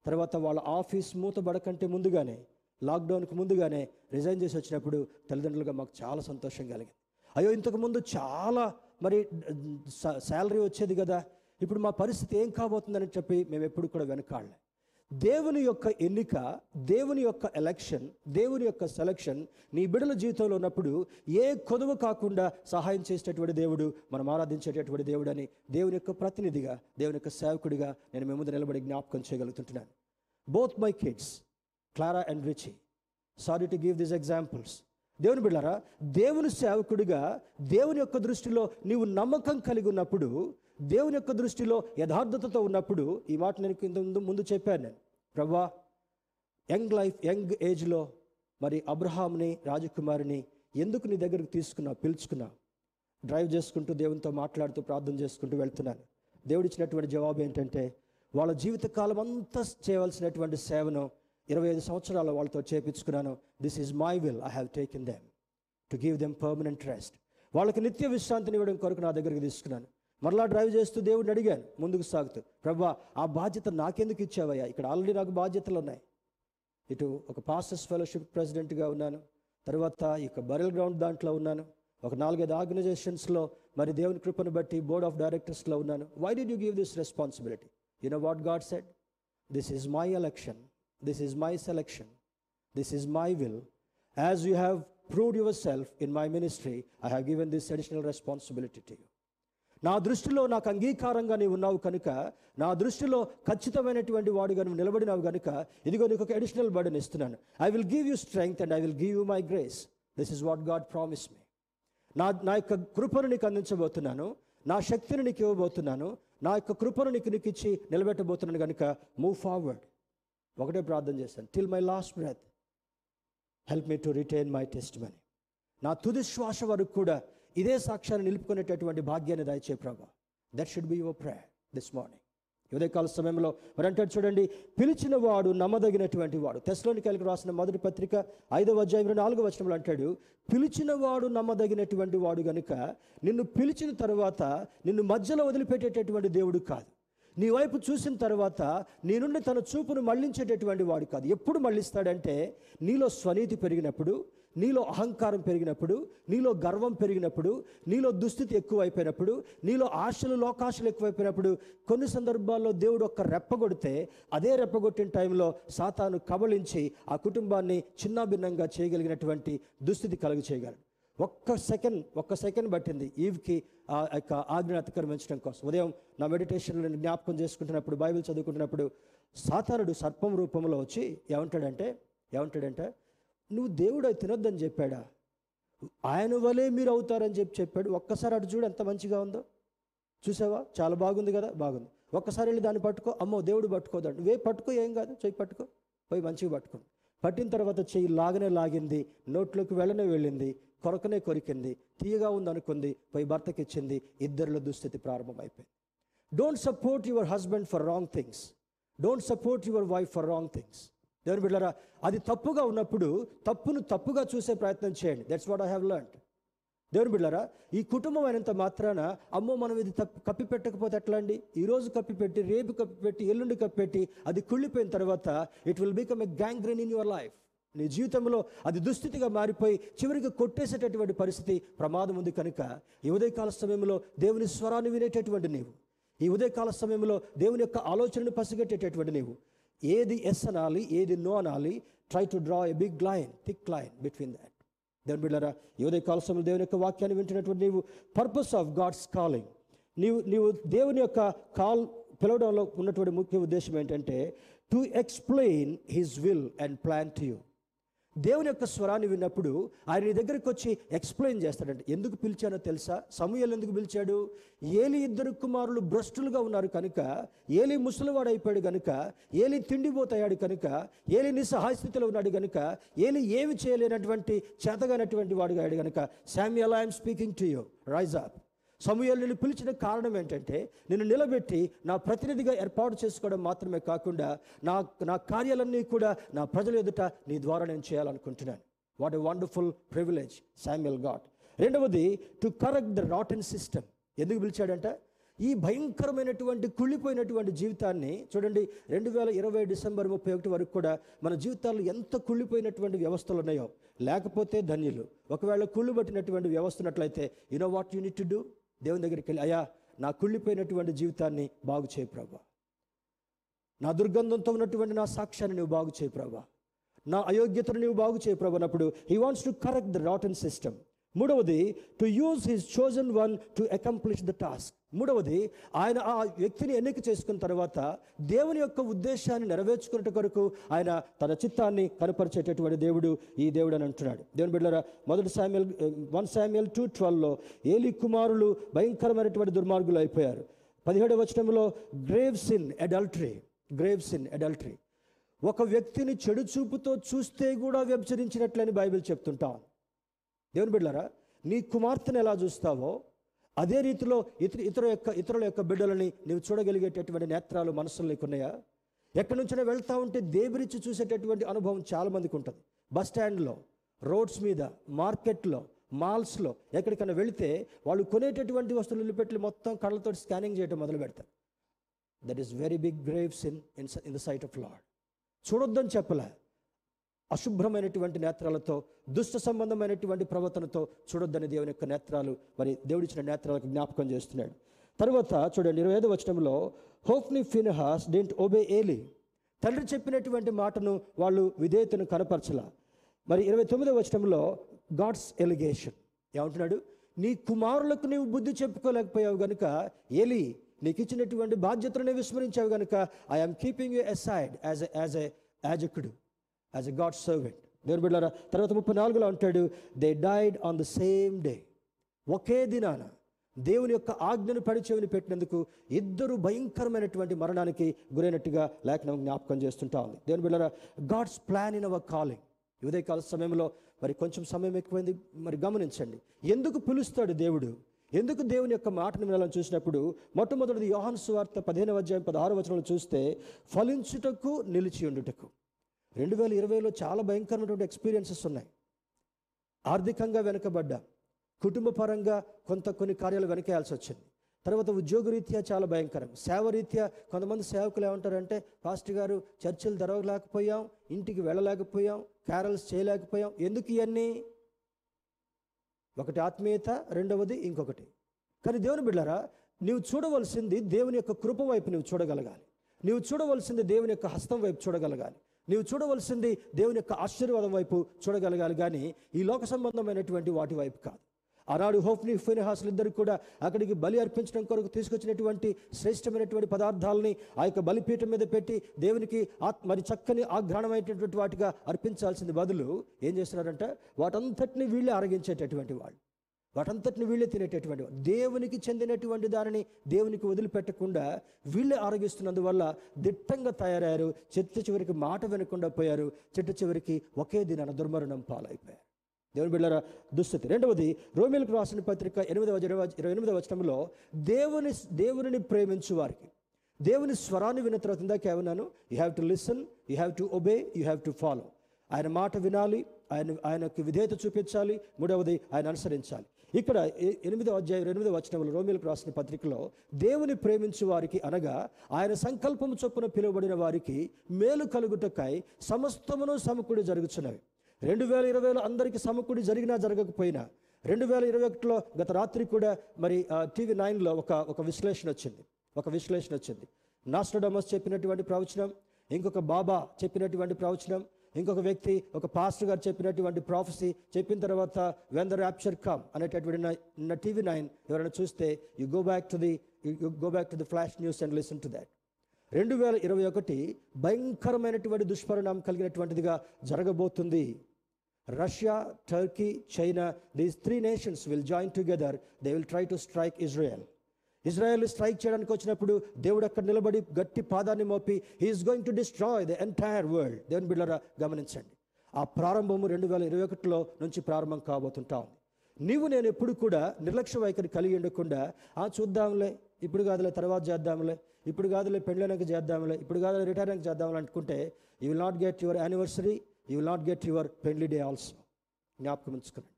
తర్వాత వాళ్ళ ఆఫీస్ మూతబడకంటే ముందుగానే లాక్డౌన్కి ముందుగానే రిజైన్ చేసి వచ్చినప్పుడు తల్లిదండ్రులుగా మాకు చాలా సంతోషం కలిగింది. అయ్యో ఇంతకుముందు చాలా మరి శాలరీ వచ్చేది కదా. ఇప్పుడు మా పరిస్థితి ఏం కాబోతుందని చెప్పి మేము ఎప్పుడు కూడా వెనకాడలే. దేవుని యొక్క ఎన్నిక దేవుని యొక్క ఎలక్షన్ దేవుని యొక్క సెలక్షన్ నీ బిడల జీవితంలో ఉన్నప్పుడు ఏ కొదువు కాకుండా సహాయం చేసేటటువంటి దేవుడు మనం ఆరాధించేటటువంటి దేవుడు అని దేవుని యొక్క ప్రతినిధిగా దేవుని యొక్క సేవకుడిగా నేను మేము ముందు నిలబడి జ్ఞాపకం చేయగలుగుతుంటున్నాను. Both my kids Clara and Richie sorry to give this examples దేవుని బిడ్డారా దేవుని సేవకుడిగా దేవుని యొక్క దృష్టిలో నీవు నమ్మకం కలిగి ఉన్నప్పుడు దేవుని యొక్క దృష్టిలో యథార్థతతో ఉన్నప్పుడు ఈ మాట నేను ఇంత ముందు ముందు చెప్పాను నేను. ప్రభా యంగ్ లైఫ్ యంగ్ ఏజ్లో మరి అబ్రహాంని రాజకుమారిని ఎందుకు నీ దగ్గరకు తీసుకున్నావు పిలుచుకున్నా డ్రైవ్ చేసుకుంటూ దేవునితో మాట్లాడుతూ ప్రార్థన చేసుకుంటూ వెళ్తున్నాను. దేవుడిచ్చినటువంటి జవాబు ఏంటంటే వాళ్ళ జీవితకాలం అంతా చేయవలసినటువంటి సేవను ఇరవై ఐదు సంవత్సరాల వాళ్ళతో చేపించుకున్నాను. This is my will I have taken them to give them permanent rest వాళ్ళకి నిత్య విశ్రాంతిని ఇవ్వడం కొరకు నా దగ్గరికి తీసుకున్నాను. మరలా డ్రైవ్ చేస్తూ దేవుడిని అడిగాను. ముందుకు సాగుతూ ప్రభా ఆ బాధ్యత నాకెందుకు ఇచ్చావయ్యా? ఇక్కడ ఆల్రెడీ నాకు బాధ్యతలు ఉన్నాయి. ఇటు ఒక పాస్టర్స్ ఫెలోషిప్ ప్రెసిడెంట్గా ఉన్నాను. తర్వాత ఇక బరల్ గ్రౌండ్ దాంట్లో ఉన్నాను. ఒక నాలుగైదు ఆర్గనైజేషన్స్లో మరి దేవుని కృపను బట్టి బోర్డ్ ఆఫ్ డైరెక్టర్స్లో ఉన్నాను. Why did you give this responsibility you know what God said this is my election this is my selection this is my will as you have proved yourself in my ministry I have given this additional responsibility to you నా దృష్టిలో నాకు అంగీకారంగా నీవు ఉన్నావు కనుక నా దృష్టిలో ఖచ్చితమైనటువంటి వాడుగా నువ్వు నిలబడినావు కనుక ఇదిగో నీకు ఒక అడిషనల్ బర్డన్ ఇస్తున్నాను. I will give you strength and I will give you my grace this is what God promise me నా నా యొక్క కృపను నీకు అందించబోతున్నాను. నా శక్తిని నీకు ఇవ్వబోతున్నాను. నా యొక్క కృపను నీకు నీకు ఇచ్చి నిలబెట్టబోతున్నాను కనుక మూవ్ ఫార్వర్డ్ ఒకటే ప్రార్థన చేశాను. Till my last breath help me to retain my testimony నా తుది శ్వాస వరకు కూడా ఇదే సాక్ష్యాన్ని నిలుపుకునేటటువంటి భాగ్యాన్ని దయచే ప్రభా. That should be your prayer this morning ఉదయకాల సమయంలో మరి అంటాడు చూడండి పిలిచిన వాడు నమ్మదగినటువంటి వాడు. తెస్లోనికాయలకు రాసిన మొదటి పత్రిక ఐదవ అధ్యాయం నాలుగో వచనంలో అంటాడు పిలిచిన వాడు నమ్మదగినటువంటి వాడు గనుక నిన్ను పిలిచిన తర్వాత నిన్ను మధ్యలో వదిలిపెట్టేటటువంటి దేవుడు కాదు. నీ వైపు చూసిన తర్వాత నీ నుండి తన చూపును మళ్ళించేటటువంటి వాడు కాదు. ఎప్పుడు మళ్ళిస్తాడంటే నీలో స్వనీతి పెరిగినప్పుడు నీలో అహంకారం పెరిగినప్పుడు నీలో గర్వం పెరిగినప్పుడు నీలో దుస్థితి ఎక్కువైపోయినప్పుడు నీలో ఆశలు లోకాశలు ఎక్కువైపోయినప్పుడు కొన్ని సందర్భాల్లో దేవుడు ఒక్క రెప్పగొడితే అదే రెప్పగొట్టిన టైంలో సాతాను కబలించి ఆ కుటుంబాన్ని చిన్నాభిన్నంగా చేయగలిగినటువంటి దుస్థితి కలుగు చేయగలడు ఒక్క సెకండ్ ఒక్క సెకండ్ పట్టింది ఈవ్కి ఆ యొక్క ఆజ్ఞను అతిక్రమించడం కోసం. ఉదయం నా మెడిటేషన్లో జ్ఞాపకం చేసుకుంటున్నప్పుడు బైబిల్ చదువుకుంటున్నప్పుడు సాతానుడు సర్పం రూపంలో వచ్చి ఏమంటాడంటే ఏమంటాడంటే నువ్వు దేవుడు అవి తినొద్దని చెప్పాడా? ఆయన వలే మీరు అవుతారని చెప్పి చెప్పాడు. ఒక్కసారి అటు చూడు ఎంత మంచిగా ఉందో. చూసావా? చాలా బాగుంది కదా? బాగుంది. ఒక్కసారి వెళ్ళి దాన్ని పట్టుకో. అమ్మో దేవుడు పట్టుకోదాడు నువ్వే పట్టుకో ఏం కాదు. చెయ్యి పట్టుకో. పోయి మంచిగా పట్టుకో. పట్టిన తర్వాత చెయ్యి లాగనే లాగింది. నోట్లోకి వెళ్ళనే వెళ్ళింది. కొరకనే కొరికింది తీయగా ఉందనుకుంది పోయి భర్తకి ఇచ్చింది ఇద్దరిలో దుస్థితి ప్రారంభమైపోయింది. Don't support your husband for wrong things don't support your wife for wrong things దేవుని బిడ్డరా అది తప్పుగా ఉన్నప్పుడు తప్పును తప్పుగా చూసే ప్రయత్నం చేయండి. That's what I have learn దేవుని బిడ్డారా ఈ కుటుంబం అయినంత మాత్రాన అమ్మో మనం ఇది తప్పు కప్పి పెట్టకపోతే ఎట్లా అండి ఈరోజు కప్పిపెట్టి రేపు కప్పిపెట్టి ఎల్లుండి కప్పిపెట్టి అది కుళ్ళిపోయిన తర్వాత it will become a gangrene in your life నీ జీవితంలో అది దుస్థితిగా మారిపోయి చివరికి కొట్టేసేటటువంటి పరిస్థితి ప్రమాదం ఉంది కనుక ఈ ఉదయకాల సమయంలో దేవుని స్వరాన్ని వినేటటువంటి నీవు. ఈ ఉదయకాల సమయంలో దేవుని యొక్క ఆలోచనను పసిగట్టేటటువంటి నీవు. ఏది ఎస్ అనాలి ఏది నో అనాలి try to draw a big line thick line between that దేవుని బిడ్డారా ఈ ఉదయకాల సమయంలో దేవుని యొక్క వాక్యాన్ని వింటున్నటువంటి నీవు పర్పస్ ఆఫ్ గాడ్స్ కాలింగ్ నీవు నీవు దేవుని యొక్క కాల్ పిలవడంలో ఉన్నటువంటి ముఖ్య ఉద్దేశం ఏంటంటే to explain his will and plan to you దేవుని యొక్క స్వరాన్ని విన్నప్పుడు ఆయన నీ దగ్గరికి వచ్చి ఎక్స్ప్లెయిన్ చేస్తాడంటే. ఎందుకు పిలిచానో తెలుసా? సమూహలు ఎందుకు పిలిచాడు? ఏలి ఇద్దరు కుమారులు భ్రష్టులుగా ఉన్నారు కనుక ఏలి ముసలివాడు అయిపోయాడు కనుక ఏలి తిండిపోతాయాడు కనుక ఏలి నిస్సహాయ స్థితిలో ఉన్నాడు కనుక ఏలి ఏమి చేయలేనటువంటి చేతగానటువంటి వాడుగా అయ్యాడు కనుక Samuel I'm speaking to you rise up సమూహాలు నేను పిలిచిన కారణం ఏంటంటే నిన్ను నిలబెట్టి నా ప్రతినిధిగా ఏర్పాటు చేసుకోవడం మాత్రమే కాకుండా నా నా కార్యాలన్నీ కూడా నా ప్రజల ఎదుట నీ ద్వారా నేను చేయాలనుకుంటున్నాను. What a wonderful privilege Samuel God రెండవది to correct the rotten system ఎందుకు పిలిచాడంట? ఈ భయంకరమైనటువంటి కుళ్ళిపోయినటువంటి జీవితాన్ని చూడండి రెండు వేల ఇరవై డిసెంబర్ ముప్పై ఒకటి వరకు కూడా మన జీవితాల్లో ఎంత కుళ్ళిపోయినటువంటి వ్యవస్థలు ఉన్నాయో లేకపోతే ధన్యులు. ఒకవేళ కుళ్ళు పట్టినటువంటి వ్యవస్థ ఉన్నట్లయితే you know what you need to do దేవుని దగ్గరికి వెళ్ళి అయ్యా నా కుళ్ళిపోయినటువంటి జీవితాన్ని బాగు చేయి ప్రభా. నా దుర్గంధంతో ఉన్నటువంటి నా సాక్ష్యాన్ని నువ్వు బాగు చేయి ప్రభా. నా అయోగ్యతను నువ్వు బాగు చేయి ప్రభా. అన్నప్పుడు he wants to correct the rotten system మూడవది to use his chosen one to accomplish the task మూడవది ఆయన ఆ వ్యక్తిని ఎన్నిక చేసుకున్న తర్వాత దేవుని యొక్క ఉద్దేశాన్ని నెరవేర్చుకున్నట్టు కొరకు ఆయన తన చిత్తాన్ని కనపరిచేటటువంటి దేవుడు ఈ దేవుడు అని అంటున్నాడు. దేవుని బిడ్డరా మొదటి శామ్యుల్ వన్ శామ్యుల్ టూ ట్వెల్వ్లో ఏలి కుమారులు భయంకరమైనటువంటి దుర్మార్గులు అయిపోయారు. పదిహేడవ వచనంలో grave sin adultery grave sin adultery ఒక వ్యక్తిని చెడు చూపుతో చూస్తే కూడా వ్యభిచరించినట్లని బైబిల్ చెప్తుంటాం. దేవుని బిడ్డారా నీ కుమార్తెను ఎలా చూస్తావో అదే రీతిలో ఇతర ఇతర యొక్క ఇతరుల యొక్క బిడ్డలని నీవు చూడగలిగేటటువంటి నేత్రాలు మనసులు నీకున్నాయా ఎక్కడి నుంచైనా వెళ్తా ఉంటే దేబిరిచి చూసేటటువంటి అనుభవం చాలా మందికి ఉంటుంది. బస్ స్టాండ్లో రోడ్స్ మీద మార్కెట్లో మాల్స్లో ఎక్కడికైనా వెళితే వాళ్ళు కొనేటటువంటి వస్తువులు పెట్టి మొత్తం కళ్ళతో స్కానింగ్ చేయడం మొదలు పెడతారు. That is very big graves in in in the sight of Lord చూడొద్దని చెప్పలే. అశుభ్రమైనటువంటి నేత్రాలతో దుష్ట సంబంధమైనటువంటి ప్రవర్తనతో చూడొద్దని దేవుని యొక్క నేత్రాలు మరి దేవుడిచ్చిన నేత్రాలకు జ్ఞాపకం చేస్తున్నాడు. తర్వాత చూడండి ఇరవై ఐదు వచనంలో హోఫ్ని ఫిన్హాస్ డెంట్ ఒబే ఏలి. తండ్రి చెప్పినటువంటి మాటను వాళ్ళు విధేయతను కనపరచల. మరి ఇరవై తొమ్మిదో వచనంలో గాడ్స్ ఎలిగేషన్. ఏమంటున్నాడు? నీ కుమారులకు నీవు బుద్ధి చెప్పుకోలేకపోయావు గనుక ఏలి నీకు ఇచ్చినటువంటి బాధ్యతలను విస్మరించావు గనుక I'm keeping you aside as as a యాజకుడు. యాజ్ ఎ గాడ్ సర్వెంట్ దేవుని బిడ్డారా తర్వాత ముప్పై నాలుగులో అంటాడు they died on the same day ఒకే దినాన దేవుని యొక్క ఆజ్ఞను పడిచేవిని పెట్టినందుకు ఇద్దరు భయంకరమైనటువంటి మరణానికి గురైనట్టుగా లేఖనం జ్ఞాపకం చేస్తుంటా ఉంది. దేవుని బిడ్డారా God's plan in our calling ఉదయకాల సమయంలో మరి కొంచెం సమయం ఎక్కువైంది మరి గమనించండి. ఎందుకు పిలుస్తాడు దేవుడు? ఎందుకు దేవుని యొక్క మాటను వినాలని చూసినప్పుడు మొట్టమొదటిది యోహాను సువార్త పదిహేను అధ్యాయం పదహారు వచనంలో చూస్తే ఫలించుటకు నిలిచి ఉండుటకు. రెండు వేల ఇరవైలో చాలా భయంకరమైనటువంటి ఎక్స్పీరియన్సెస్ ఉన్నాయి. ఆర్థికంగా వెనుకబడ్డా కుటుంబ పరంగా కొంత కొన్ని కార్యాలు వెనకేయాల్సి వచ్చింది. తర్వాత ఉద్యోగరీత్యా చాలా భయంకరం. సేవరీత్యా కొంతమంది సేవకులు ఏమంటారంటే పాస్టర్ గారు చర్చిలు తెరవలేకపోయాం ఇంటికి వెళ్ళలేకపోయాం క్యారల్స్ చేయలేకపోయాం ఎందుకు ఇవన్నీ ఒకటి ఆత్మీయత రెండవది ఇంకొకటి. కానీ దేవుని బిడ్డారా నీవు చూడవలసింది దేవుని యొక్క కృప వైపు నువ్వు చూడగలగాలి. నీవు చూడవలసింది దేవుని యొక్క హస్తం వైపు చూడగలగాలి. నీవు చూడవలసింది దేవుని యొక్క ఆశీర్వాదం వైపు చూడగలగాలి కానీ ఈ లోక సంబంధమైనటువంటి వాటి వైపు కాదు. ఆనాడు హోఫ్ని ఫినిహాసులు ఇద్దరు కూడా అక్కడికి బలి అర్పించడం కొరకు తీసుకొచ్చినటువంటి శ్రేష్టమైనటువంటి పదార్థాలని ఆ యొక్క బలిపీఠం మీద పెట్టి దేవునికి ఆత్ మరి చక్కని ఆఘ్రాణమైనటువంటి వాటిగా అర్పించాల్సింది బదులు ఏం చేస్తున్నారంటే? వాటంతటిని వీళ్ళే ఆరగించేటటువంటి వాళ్ళు. వాటంతటిని వీళ్ళే తినేటటువంటి దేవునికి చెందినటువంటి దానిని దేవునికి వదిలిపెట్టకుండా వీళ్ళే ఆరోగిస్తున్నందువల్ల దిట్టంగా తయారయ్యారు. చెట్టు చివరికి మాట వినకుండా పోయారు. చిట్ట చివరికి ఒకే దినాన దుర్మరణం పాలైపోయారు. దేవుని బిళ్ళారా దుస్థితి. రెండవది రోమిలకు రాసిన పత్రిక ఎనిమిదవ ఇరవై ఇరవై ఎనిమిదవ వచనంలో దేవుని దేవుని ప్రేమించు వారికి. దేవుని స్వరాన్ని విన్న తర్వాత ఇందాక ఏమన్నాను? You have to listen you have to obey you have to follow ఆయన మాట వినాలి ఆయన ఆయనకు విధేయత చూపించాలి. మూడవది ఆయన అనుసరించాలి. ఇక్కడ ఎనిమిదో అధ్యాయం ఎనిమిదో వచనంలో రోమిలకు రాసిన పత్రికలో దేవుని ప్రేమించు వారికి అనగా ఆయన సంకల్పం చొప్పున పిలువబడిన వారికి మేలు కలుగుటకై సమస్తమును సమకూడి జరుగుతున్నవి రెండు వేల ఇరవైలో అందరికీ సమకూడి జరిగినా జరగకపోయినా రెండు వేల ఇరవై ఒకటిలో గత రాత్రి కూడా మరి టీవీ నైన్లో ఒక ఒక విశ్లేషణ వచ్చింది. ఒక విశ్లేషణ వచ్చింది. నాస్టోడమస్ చెప్పినటువంటి ప్రవచనం ఇంకొక బాబా చెప్పినటువంటి ప్రవచనం ఇంకొక వ్యక్తి ఒక పాస్టర్ గారు చెప్పినటువంటి ప్రాఫెసీ చెప్పిన తర్వాత వెన్ ద ర్యాప్చర్ కమ్ అనేటటువంటి నా టీవీ నైన్ ఎవరైనా చూస్తే you go back to the you go back to the flash news and listen to that రెండు వేల ఇరవై ఒకటి భయంకరమైనటువంటి దుష్పరిణామం కలిగినటువంటిదిగా జరగబోతుంది. Russia Turkey China these three nations will join together they will try to strike Israel Israel strike చేయడానికి వచ్చినప్పుడు దేవుడు అక్కడ నిలబడి గట్టి పాదాన్ని మోపి he is going to destroy the entire world దేవుని బిళ్ళరా గమనించండి. ఆ ప్రారంభము రెండు వేల ఇరవై ఒకటిలో నుంచి ప్రారంభం కాబోతుంటా ఉంది. నీవు నేను ఎప్పుడు కూడా నిర్లక్ష్య వైఖరి కలిగి ఉండకుండా ఆ చూద్దాంలే ఇప్పుడు కాదులే తర్వాత చేద్దాంలే ఇప్పుడు కాదులే పెళ్ళైనాక చేద్దాంలే ఇప్పుడు కాదులే రిటైర్ అయినాక చేద్దాంలే అనుకుంటే you will not get your anniversary you will not get your పెళ్ళి డే ఆల్సో జ్ఞాపకం ఉంచుకోండి.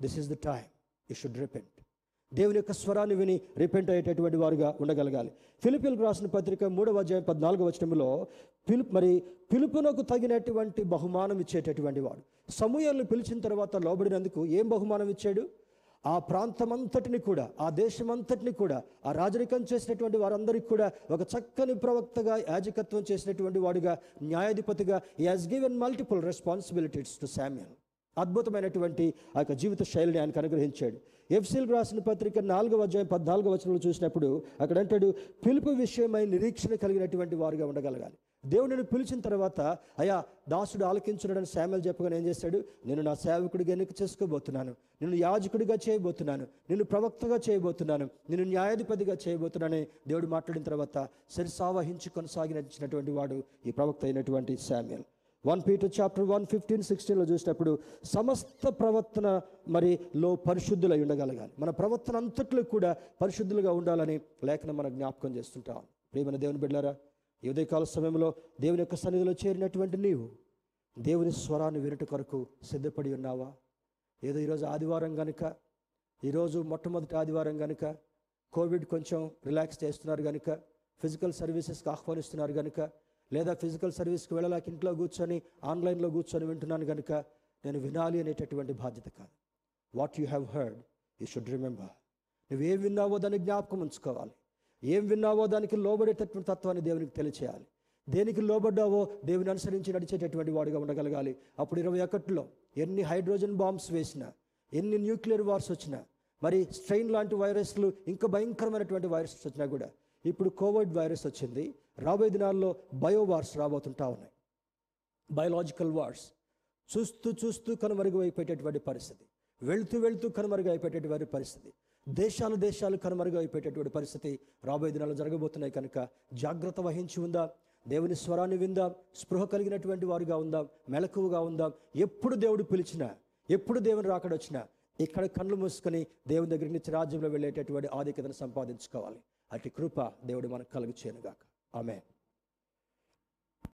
This is the time you should repent దేవుని యొక్క స్వరాన్ని విని రిపెంట్ అయ్యేటటువంటి వారుగా ఉండగలగాలి. ఫిలిపిన్కు రాసిన పత్రిక మూడవ అధ్యాయం పద్నాలుగు వచనంలో పిలుపు మరి పిలుపునకు తగినటువంటి బహుమానం ఇచ్చేటటువంటి వాడు. సమూహాలను పిలిచిన తర్వాత లోబడినందుకు ఏం బహుమానం ఇచ్చాడు? ఆ ప్రాంతమంతటిని కూడా ఆ దేశమంతటిని కూడా ఆ రాజరికం చేసినటువంటి వారందరికీ కూడా ఒక చక్కని ప్రవక్తగా యాజకత్వం చేసినటువంటి వాడుగా న్యాయాధిపతిగా ఈ has given multiple responsibilities to Samuel అద్భుతమైనటువంటి ఆ యొక్క జీవిత శైలిని ఆయనకు అనుగ్రహించాడు ఎఫ్సిల్ రాసిన పత్రిక నాలుగవ అధ్యాయం పద్నాలుగవ వచనంలో చూసినప్పుడు అక్కడ అంటాడు పిలుపు విషయమై నిరీక్షణ కలిగినటువంటి వారుగా ఉండగలగాలి. దేవుడిని పిలిచిన తర్వాత అయా దాసుడు ఆలకించున్నాడని శామ్యుల్ చెప్పగానే ఏం చేశాడు నేను నా సేవకుడిగా ఎన్నిక చేసుకోబోతున్నాను. నేను యాజకుడిగా చేయబోతున్నాను. నేను ప్రవక్తగా చేయబోతున్నాను. నేను న్యాయాధిపతిగా చేయబోతున్నానని దేవుడు మాట్లాడిన తర్వాత సరిసావహించి కొనసాగించినటువంటి వాడు ఈ ప్రవక్త అయినటువంటి Samuel one Peter chapter one fifteen సిక్స్టీన్లో చూసినప్పుడు సమస్త ప్రవర్తన మరి లో పరిశుద్ధులై ఉండగలగాలి. మన ప్రవర్తన అంతట్లో కూడా పరిశుద్ధులుగా ఉండాలని లేఖనం మన జ్ఞాపకం చేస్తుంటాం. ప్రియమైన దేవుని బిడ్డారా ఈ ఉదయకాల సమయంలో దేవుని యొక్క సన్నిధిలో చేరినటువంటి నీవు దేవుని స్వరాన్ని వినట కొరకు సిద్ధపడి ఉన్నావా? ఏదో ఈరోజు ఆదివారం కనుక ఈరోజు మొట్టమొదటి ఆదివారం కనుక కోవిడ్ కొంచెం రిలాక్స్ చేస్తున్నారు కనుక ఫిజికల్ సర్వీసెస్కి ఆహ్వానిస్తున్నారు కనుక లేదా ఫిజికల్ సర్వీస్కి వెళ్ళలేక ఇంట్లో కూర్చొని ఆన్లైన్లో కూర్చొని వింటున్నాను కనుక నేను వినాలి అనేటటువంటి బాధ్యత కాదు. What you have heard you should remember నువ్వేం విన్నావో దాన్ని జ్ఞాపకం ఉంచుకోవాలి. ఏం విన్నావో దానికి లోబడేటటువంటి తత్వాన్ని దేవునికి తెలియచేయాలి. దేనికి లోబడ్డావో దేవుని అనుసరించి నడిచేటటువంటి వాడిగా ఉండగలగాలి. అప్పుడు ఇరవై ఒకటిలో ఎన్ని హైడ్రోజన్ బాంబ్స్ వేసినా ఎన్ని న్యూక్లియర్ వార్స్ వచ్చినా మరి స్ట్రెయిన్ లాంటి వైరస్లు ఇంకా భయంకరమైనటువంటి వైరస్ వచ్చినా కూడా ఇప్పుడు కోవిడ్ వైరస్ వచ్చింది. రాబోయే దినాల్లో బయో వార్స్ రాబోతుంటా ఉన్నాయి. Biological wars. చూస్తూ చూస్తూ కనుమరుగైపోయేటటువంటి పరిస్థితి. వెళ్తూ కనుమరుగు అయిపోయేటటువంటి పరిస్థితి. దేశాలు దేశాలు కనుమరుగైపోయేటటువంటి పరిస్థితి రాబోయే దినాల్లో జరగబోతున్నాయి కనుక జాగ్రత్త వహించి ఉందాం. దేవుని స్వరాన్ని విందాం. స్పృహ కలిగినటువంటి వారుగా ఉందాం. మెలకువగా ఉందాం. ఎప్పుడు దేవుడు పిలిచినా ఎప్పుడు దేవుని రాకడొచ్చినా ఇక్కడ కళ్ళు మూసుకొని దేవుని దగ్గర నుంచి రాజ్యంలో వెళ్ళేటటువంటి ఆధిక్యతను సంపాదించుకోవాలి. అటు కృప దేవుడు మనకు కలుగు చేయనుగాక. ఆమె